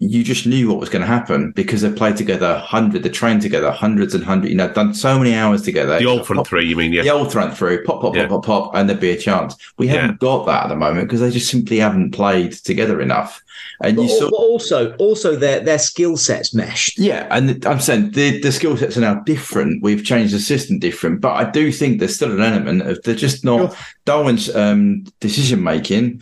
you just knew what was going to happen because they played together hundred, they trained together hundreds and hundreds, you know, done so many hours together. The old front pop, three, you mean? Yeah. The old front three, pop, pop, yeah. pop, pop, pop, and there'd be a chance. We haven't got that at the moment because they just simply haven't played together enough. And but, you saw, but also, also their their skill sets meshed. Yeah, and I'm saying the the skill sets are now different. We've changed the system different, but I do think there's still an element of they're just not sure. Darwin's um, decision making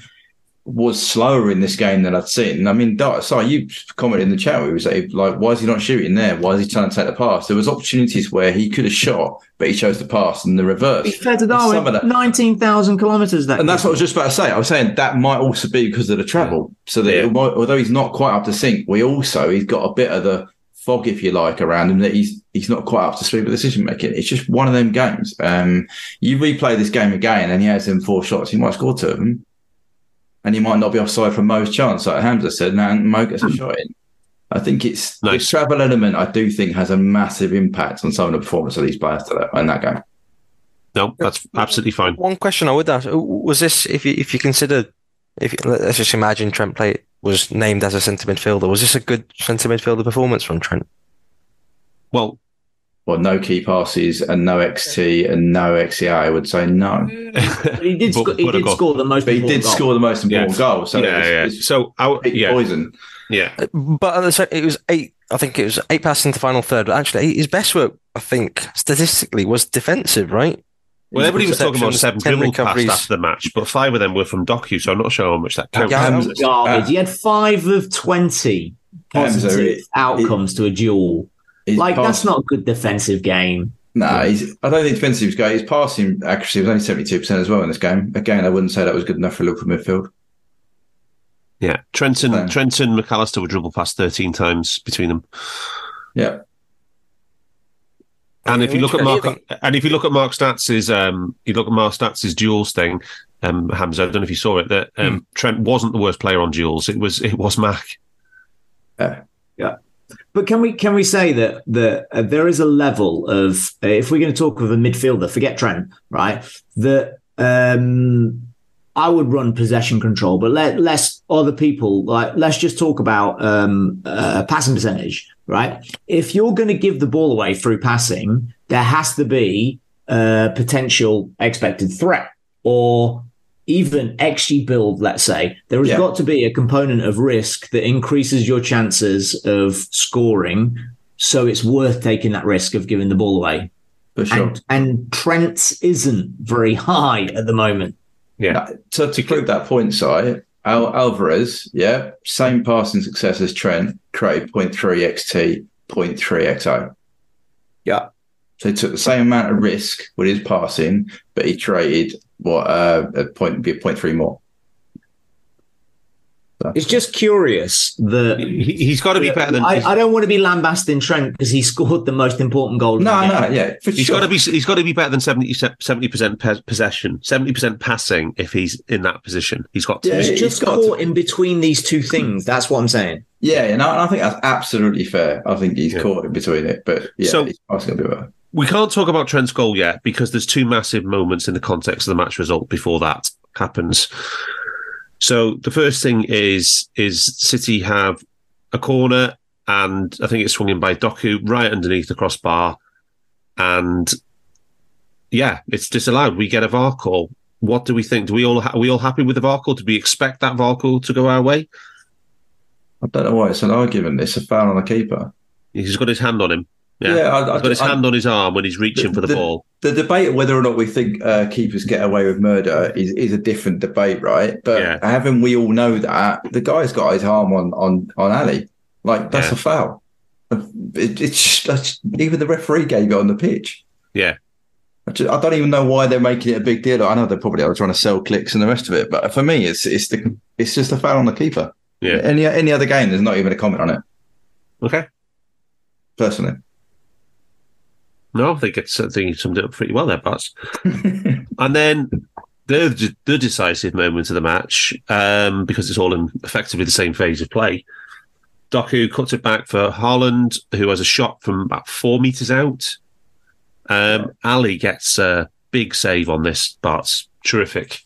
was slower in this game than I'd seen. I mean, sorry, you commented in the chat. We was like, like, why is he not shooting there? Why is he trying to take the pass? There was opportunities where he could have shot, but he chose to pass and the reverse. He fed to And some of Darwin that- nineteen thousand kilometers. That and that's what I was just about to say. I was saying that might also be because of the travel. So that Yeah. might, although he's not quite up to sync, we also he's got a bit of the fog, if you like, around him that he's he's not quite up to speed with decision making. It's just one of them games. Um, you replay this game again, and he has them four shots. He might score two of them, and he might not be offside from Mo's chance, like Hamzah said. Now Mo gets a hmm. shot in. I think it's Nice. the travel element. I do think has a massive impact on some of the performance of these players today in that game. No, that's absolutely fine. One question I would ask was this: if you if you consider, if let's just imagine Trent play was named as a centre midfielder, was this a good centre midfielder performance from Trent? Well, Well, no key passes and no XT and no XEA. I would say no. But he did. But- sco- he did score the most. But he important did goal. score the most important Yeah. goal. So yeah, it's, yeah. it's So, our, big yeah, poison. yeah. But at the same- it was eight. I think it was eight passes into the final third. But actually, his best work, I think, statistically, was defensive. Right? Well, everybody was talking about seven 10 dribble passes recoveries. after the match, but five of them were from Doku, so I'm not sure how much that counts. Yeah, Garbage. uh, he had five of twenty positive it- outcomes to a duel. His Like pass- that's not a good defensive game. Nah, he's, I don't think defensive was great. His passing accuracy was only seventy two percent as well in this game. Again, I wouldn't say that was good enough for Liverpool midfield. Yeah, Trenton, Yeah. Trenton, McAllister were dribble past 13 times between them. Yeah, And if you look at Mark, and if you look at Mark Statz's, um, you look at Mark Statz's duels thing, um, Hamzah, I don't know if you saw it, that um, Trent wasn't the worst player on duels. It was, it was Mac. But can we can we say that that uh, there is a level of uh, if we're going to talk of a midfielder, forget Trent, right? That um, I would run possession control, but let less other people like let's just talk about um, uh, passing percentage, right? If you're going to give the ball away through passing, there has to be a potential expected threat or even XG build, let's say, there has Yeah. got to be a component of risk that increases your chances of scoring. So it's worth taking that risk of giving the ball away. for sure. And, and Trent isn't very high at the moment. Yeah. So to prove that point, Si, Al- Alvarez, yeah, same passing success as Trent, created 0.3 XT, 0.3 XO. Yeah. So he took the same amount of risk with his passing, but he traded what uh, a point be a point three more. So- It's just curious that He, he's got to be better than. I, I don't want to be lambasting Trent because he scored the most important goal. no, no, game. yeah, for He's sure. got to be. He's got to be better than 70 percent possession, seventy percent passing. If he's in that position, he's got to. Yeah, He's he's just got caught to- in between these two things. That's what I'm saying. Yeah, and I, I think that's absolutely fair. I think he's Yeah. caught in between it, but yeah, So- he's passing a bit better. We can't talk about Trent's goal yet because there's two massive moments in the context of the match result before that happens. So the first thing is is City have a corner and I think it's swung in by Doku right underneath the crossbar, and yeah, it's disallowed. We get a VAR call. What do we think? Do we all are we all happy with the VAR call? Did we expect that VAR call to go our way? I don't know why it's an argument. It's a foul on the keeper. He's got his hand on him. Yeah, Yeah, I- he's got his I- hand on his arm when he's reaching for the, the- ball. The debate of whether or not we think uh, keepers get away with murder is, is a different debate, right? But Yeah. having we all know that the guy's got his arm on on on Ali, like that's Yeah. a foul. It, it's just, even the referee gave it on the pitch. Yeah. I, ju- I don't even know why they're making it a big deal. I know they're probably are trying to sell clicks and the rest of it, but for me, it's it's the it's just a foul on the keeper. Yeah. Any any other game, there's not even a comment on it. Okay. Personally, No, I think it's I think you summed it up pretty well there, Bats. and then the the decisive moment of the match, um, because it's all in effectively the same phase of play. Doku cuts it back for Haaland, who has a shot from about four meters out. Um, Ali gets a big save on this, Bart's terrific,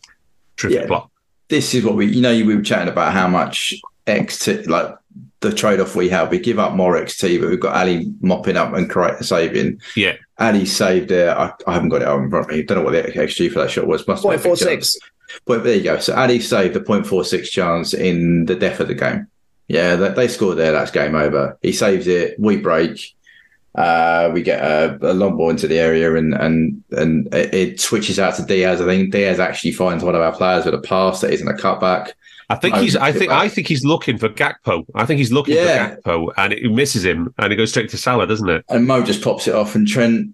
terrific Yeah. block. this is what we you know we were chatting about how much XT like the trade off we have. We give up more XT, but we've got Ali mopping up and correct saving. Yeah. Ali saved it. I, I haven't got it up in front of me. Don't know what the XG for that shot was. Must have been a big chance. But there you go. So Ali saved the 0.46 chance in the death of the game. Yeah, they, they scored there. That's game over. He saves it. We break. Uh, we get a, a long ball into the area and and and it, it switches out to Diaz. I think Diaz actually finds one of our players with a pass that isn't a cutback. I think I he's. I think. bad. I think he's looking for Gakpo. I think he's looking Yeah. for Gakpo, and it misses him, and it goes straight to Salah, doesn't it? and Mo just pops it off, and Trent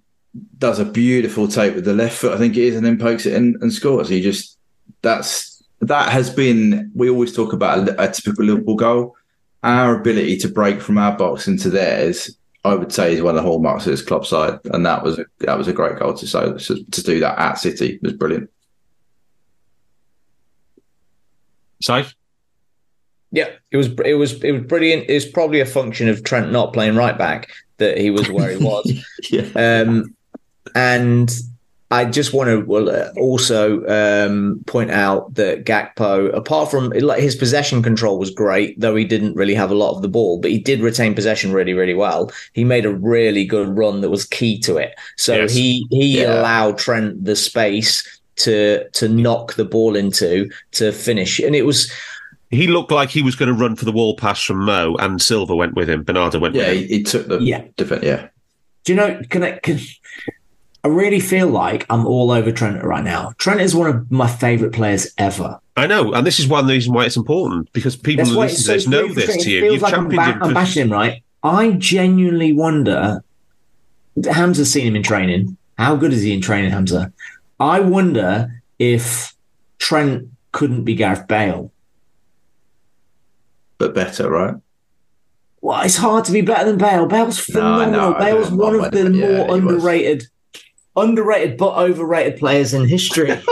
does a beautiful take with the left foot, I think it is, and then pokes it in and scores. He just that's that has been. We always talk about a, a typical Liverpool goal. Our ability to break from our box into theirs, I would say, is one of the hallmarks of this club side, and that was a, that was a great goal to so to, to do that at City was brilliant. Safe. Yeah, it was it was it was brilliant. It's probably a function of Trent not playing right back that he was where he was. yeah, Um, and I just want to well, uh, also um, point out that Gakpo, apart from like his possession control was great, though he didn't really have a lot of the ball, but he did retain possession really, really well. He made a really good run that was key to it. So Yes. he he Yeah. allowed Trent the space to to knock the ball into to finish, and it was He looked like he was going to run for the wall pass from Mo, and Silva went with him. Bernardo went yeah, with he, him. he took the Yeah. defense. Yeah, Do you know? Can I? Can, I really feel like I'm all over Trent right now. Trent is one of my favorite players ever. I know, and this is one reason why it's important because people who listen it's to this know this to you. It feels You've like I'm, ba- him I'm bashing him, right? I genuinely wonder. Hamzah's seen him in training. How good is he in training, Hamzah? I wonder if Trent couldn't be Gareth Bale. but better, right? Well, it's hard to be better than Bale. Bale's No, phenomenal. I Bale's one of the yeah, more he was. underrated, underrated but overrated players in history.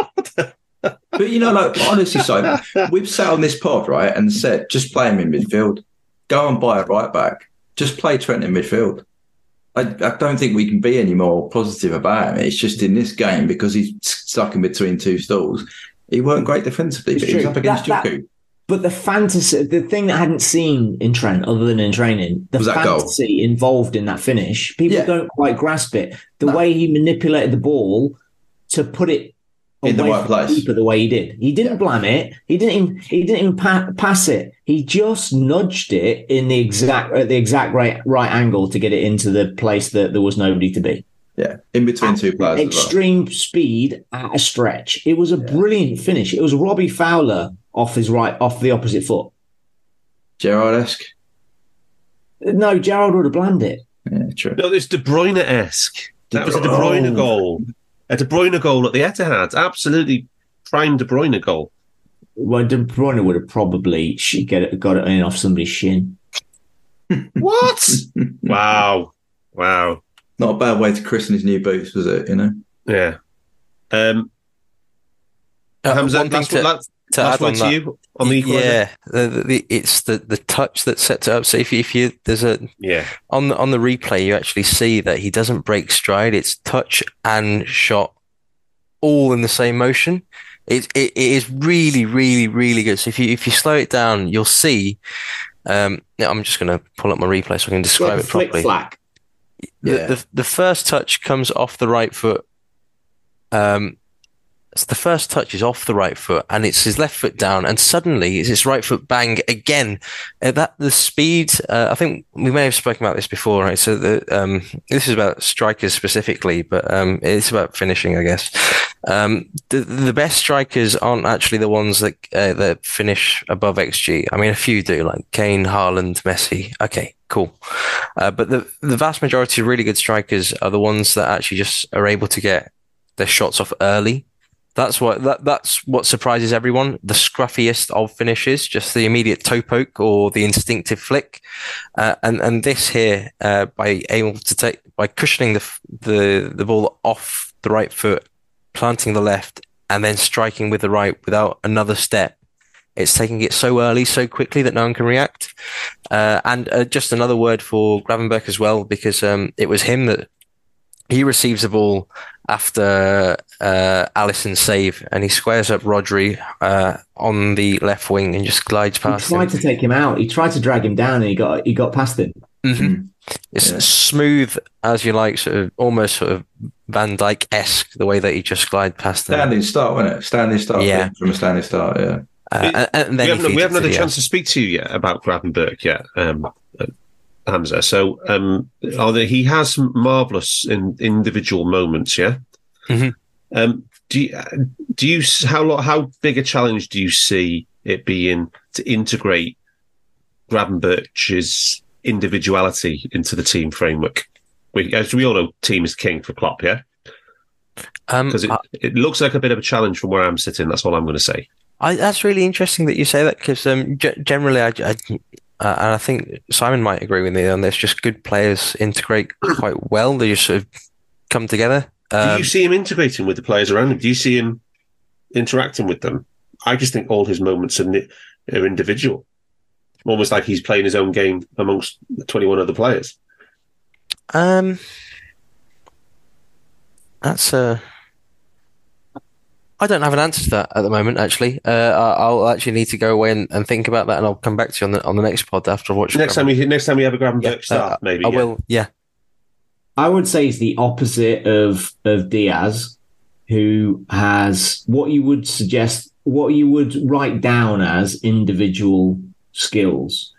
But you know, like honestly, Simon, we've sat on this pod right and said just play him in midfield. Go and buy a right back. Just play Trent in midfield. I, I don't think we can be any more positive about him. It's just in this game because he's stuck in between two stools. He weren't great defensively, It's but he was up against That- that- But the fantasy, the thing that I hadn't seen in Trent, other than in training, the Was that goal? fantasy involved in that finish, people Yeah. don't quite grasp it. The No. way he manipulated the ball to put it In the away right place. keeper the way he did. He didn't blam it. He didn't. Even, he didn't even pa- pass it. He just nudged it in the exact at the exact right right angle to get it into the place that there was nobody to be. Yeah, in between two players. as well. Extreme speed at a stretch. It was a brilliant finish. It was Robbie Fowler off his right, off the opposite foot. Gerrard-esque. No, Gerrard would have blamed it. Yeah, true. No, it's De Bruyne esque. That was a De Oh. Bruyne goal. A De Bruyne goal at the Etihad. Absolutely prime De Bruyne goal. Well, De Bruyne would have probably sh- get it, got it in off somebody's shin. What? wow. Wow. Not a bad way to christen his new boots, was it? You know. Yeah. Um, Uh, Hamzah, one thing last, to, last, to last add on that. you on the yeah, the, the, it's the, the touch that sets it up. So if you, if you there's a Yeah. on the on the replay, you actually see that he doesn't break stride. It's touch and shot, all in the same motion. It it, it is really really really good. So if you if you slow it down, you'll see. Um, I'm just going to pull up my replay so I can describe like it properly. flack. The, Yeah. the the first touch comes off the right foot. Um, the first touch is off the right foot, and it's his left foot down, and suddenly it's his right foot bang again. Uh, that the speed. Uh, I think we may have spoken about this before, right? So the um, this is about strikers specifically, but um, it's about finishing, I guess. Um, the the best strikers aren't actually the ones that uh, that finish above xG. I mean, a few do, like Kane, Haaland, Messi. Okay, cool. Uh, but the the vast majority of really good strikers are the ones that actually just are able to get their shots off early. That's what that that's what surprises everyone. The scruffiest of finishes, just the immediate toe poke or the instinctive flick, uh, and and this here uh, by able to take by cushioning the the the ball off the right foot, planting the left, and then striking with the right without another step. It's taking it so early, so quickly that no one can react. Uh, and uh, just another word for Gravenberch as well, because um, it was him that he receives the ball after uh, Alisson's save, and he squares up Rodri uh, on the left wing and just glides past. Him. He tried him. to take him out. He tried to drag him down, and he got he got past him. Mhm. It's Yeah. smooth as you like, sort of almost sort of Van Dijk esque the way that he just glide past them. Standing start, wasn't it? Standing start. Yeah. From a standing start, yeah. Uh, and, and we then he haven't, we haven't had a the chance to speak to you yet about Gravenberch yet, um, Hamzah. So, um, there, he has some marvelous in, individual moments, yeah. Mhm. Um, do you, do you how how big a challenge do you see it being to integrate Gravenberch's individuality into the team framework. We, as we all know, team is king for Klopp, yeah? Um, Because it, it looks like a bit of a challenge from where I'm sitting. That's all I'm going to say. I, that's really interesting that you say that because um, g- generally, I, I uh, and I think Simon might agree with me on this. Just good players integrate quite well. They just sort of come together. Do Um, you see him integrating with the players around him? Do you see him interacting with them? I just think all his moments are, are individual, almost like he's playing his own game amongst the 21 other players. Um, that's a. I don't have an answer to that at the moment. Actually, uh, I- I'll actually need to go away and, and think about that, and I'll come back to you on the on the next pod after I've watched. Next time we next time we have a Gravenberch Yeah, start, uh, maybe. I yeah. will. Yeah, I would say it's the opposite of of Diaz, who has what you would suggest, what you would write down as individual skills.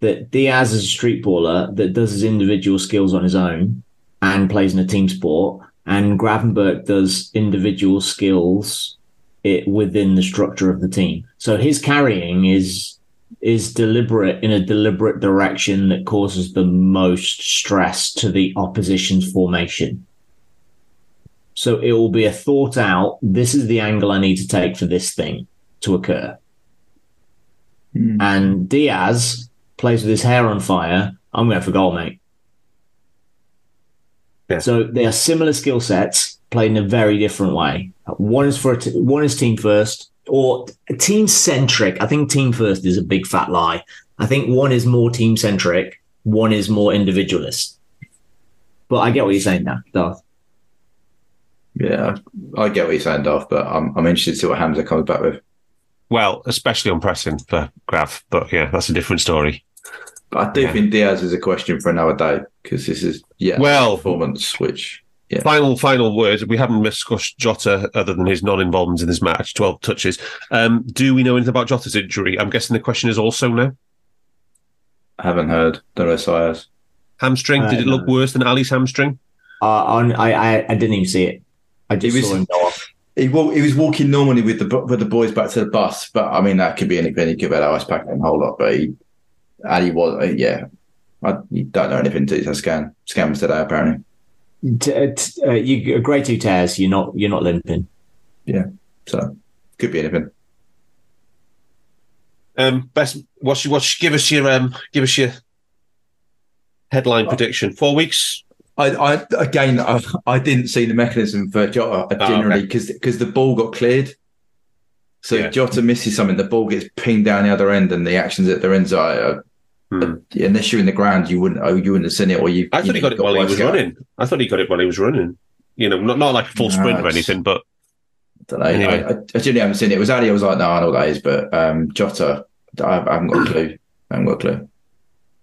That Diaz is a street baller that does his individual skills on his own and plays in a team sport, and Gravenberch does individual skills it within the structure of the team. So his carrying is is deliberate in a deliberate direction that causes the most stress to the opposition's formation. So it will be a thought out, this is the angle I need to take for this thing to occur. Hmm. And Diaz plays with his hair on fire. I'm going for goal, mate. Yeah. So they are similar skill sets played in a very different way. One is for a t- one is team first or team centric. I think team first is a big fat lie. I think one is more team centric, one is more individualist. But I get what you're saying now, Darth. Yeah, I get what you're saying, Darth, but I'm, I'm interested to see what Hamzah comes back with. Well, especially on pressing for Grav, but yeah, that's a different story. But I do Yeah. think Diaz is a question for another day because this is yeah Well- performance which Yeah. Final, final words. We haven't discussed Jota other than his non-involvement in this match, twelve touches. Um, do we know anything about Jota's injury? I'm guessing the question is also no. I haven't heard. Don't know if I has. Hamstring. Uh, Did it look no. worse than Ali's hamstring? Uh, on, I, I I didn't even see it. I just It was- saw him go off. He, wa- he was walking normally with the with the boys back to the bus, but I mean that could be anything. He could have had ice pack and a whole lot, but he Ali was uh, yeah. I you don't know anything until it's a scan. Scan was today apparently. Uh, uh, you a grade two tears. You're not you're not limping. Yeah, so could be anything. Um, best. What's your, what's give us your um, give us your headline prediction. Four weeks. I, I again, I, I didn't see the mechanism for Jota Oh, generally because because the ball got cleared. So Yeah. if Jota misses something, the ball gets pinged down the other end, and the actions at their ends are. Uh, Hmm. unless you're in the ground, you wouldn't. Oh, you wouldn't have seen it, or you. I thought he got it while he was running. I thought he got it while he was running. You know, not not like a full No, sprint or anything, but I don't know. Anyway. I, I, I genuinely haven't seen it. It was Ali. I was like, no, I know what that is, but um, Jota, I, I haven't got a clue. I haven't got a clue.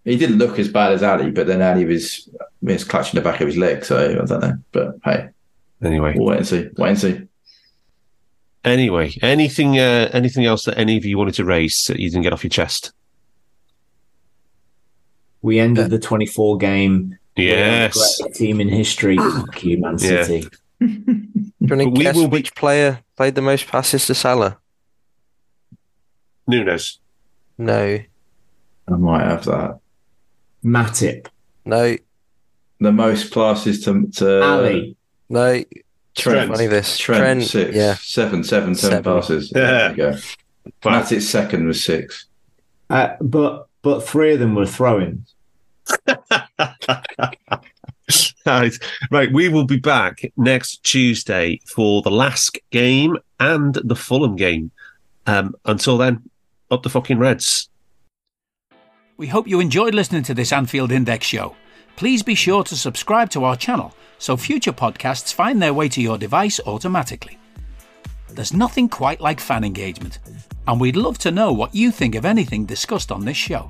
He didn't look as bad as Ali, but then Ali was was clutching the back of his leg, so I don't know. But hey, anyway. we'll wait and see. Wait and see. Anyway, anything uh, anything else that any of you wanted to raise that you didn't get off your chest? We ended the 24 game. Yes. team in history. Fuck you, Man Yeah. City. Do you want we guess will be- which player played the most passes to Salah? Nunez. No, I might have that. Matip, no, The most passes to, to Ali, no. Trent. Funny this. Trent, Trent, six, yeah. seven, seven, ten Seven. passes. Yeah. There you go. Wow. That's second was six. uh, but but three of them were throw-ins. Right. right, we will be back next Tuesday for the last game and the Fulham game. Um, until then, up the fucking Reds. We hope you enjoyed listening to this Anfield Index show. Please be sure to subscribe to our channel so future podcasts find their way to your device automatically. There's nothing quite like fan engagement, and we'd love to know what you think of anything discussed on this show.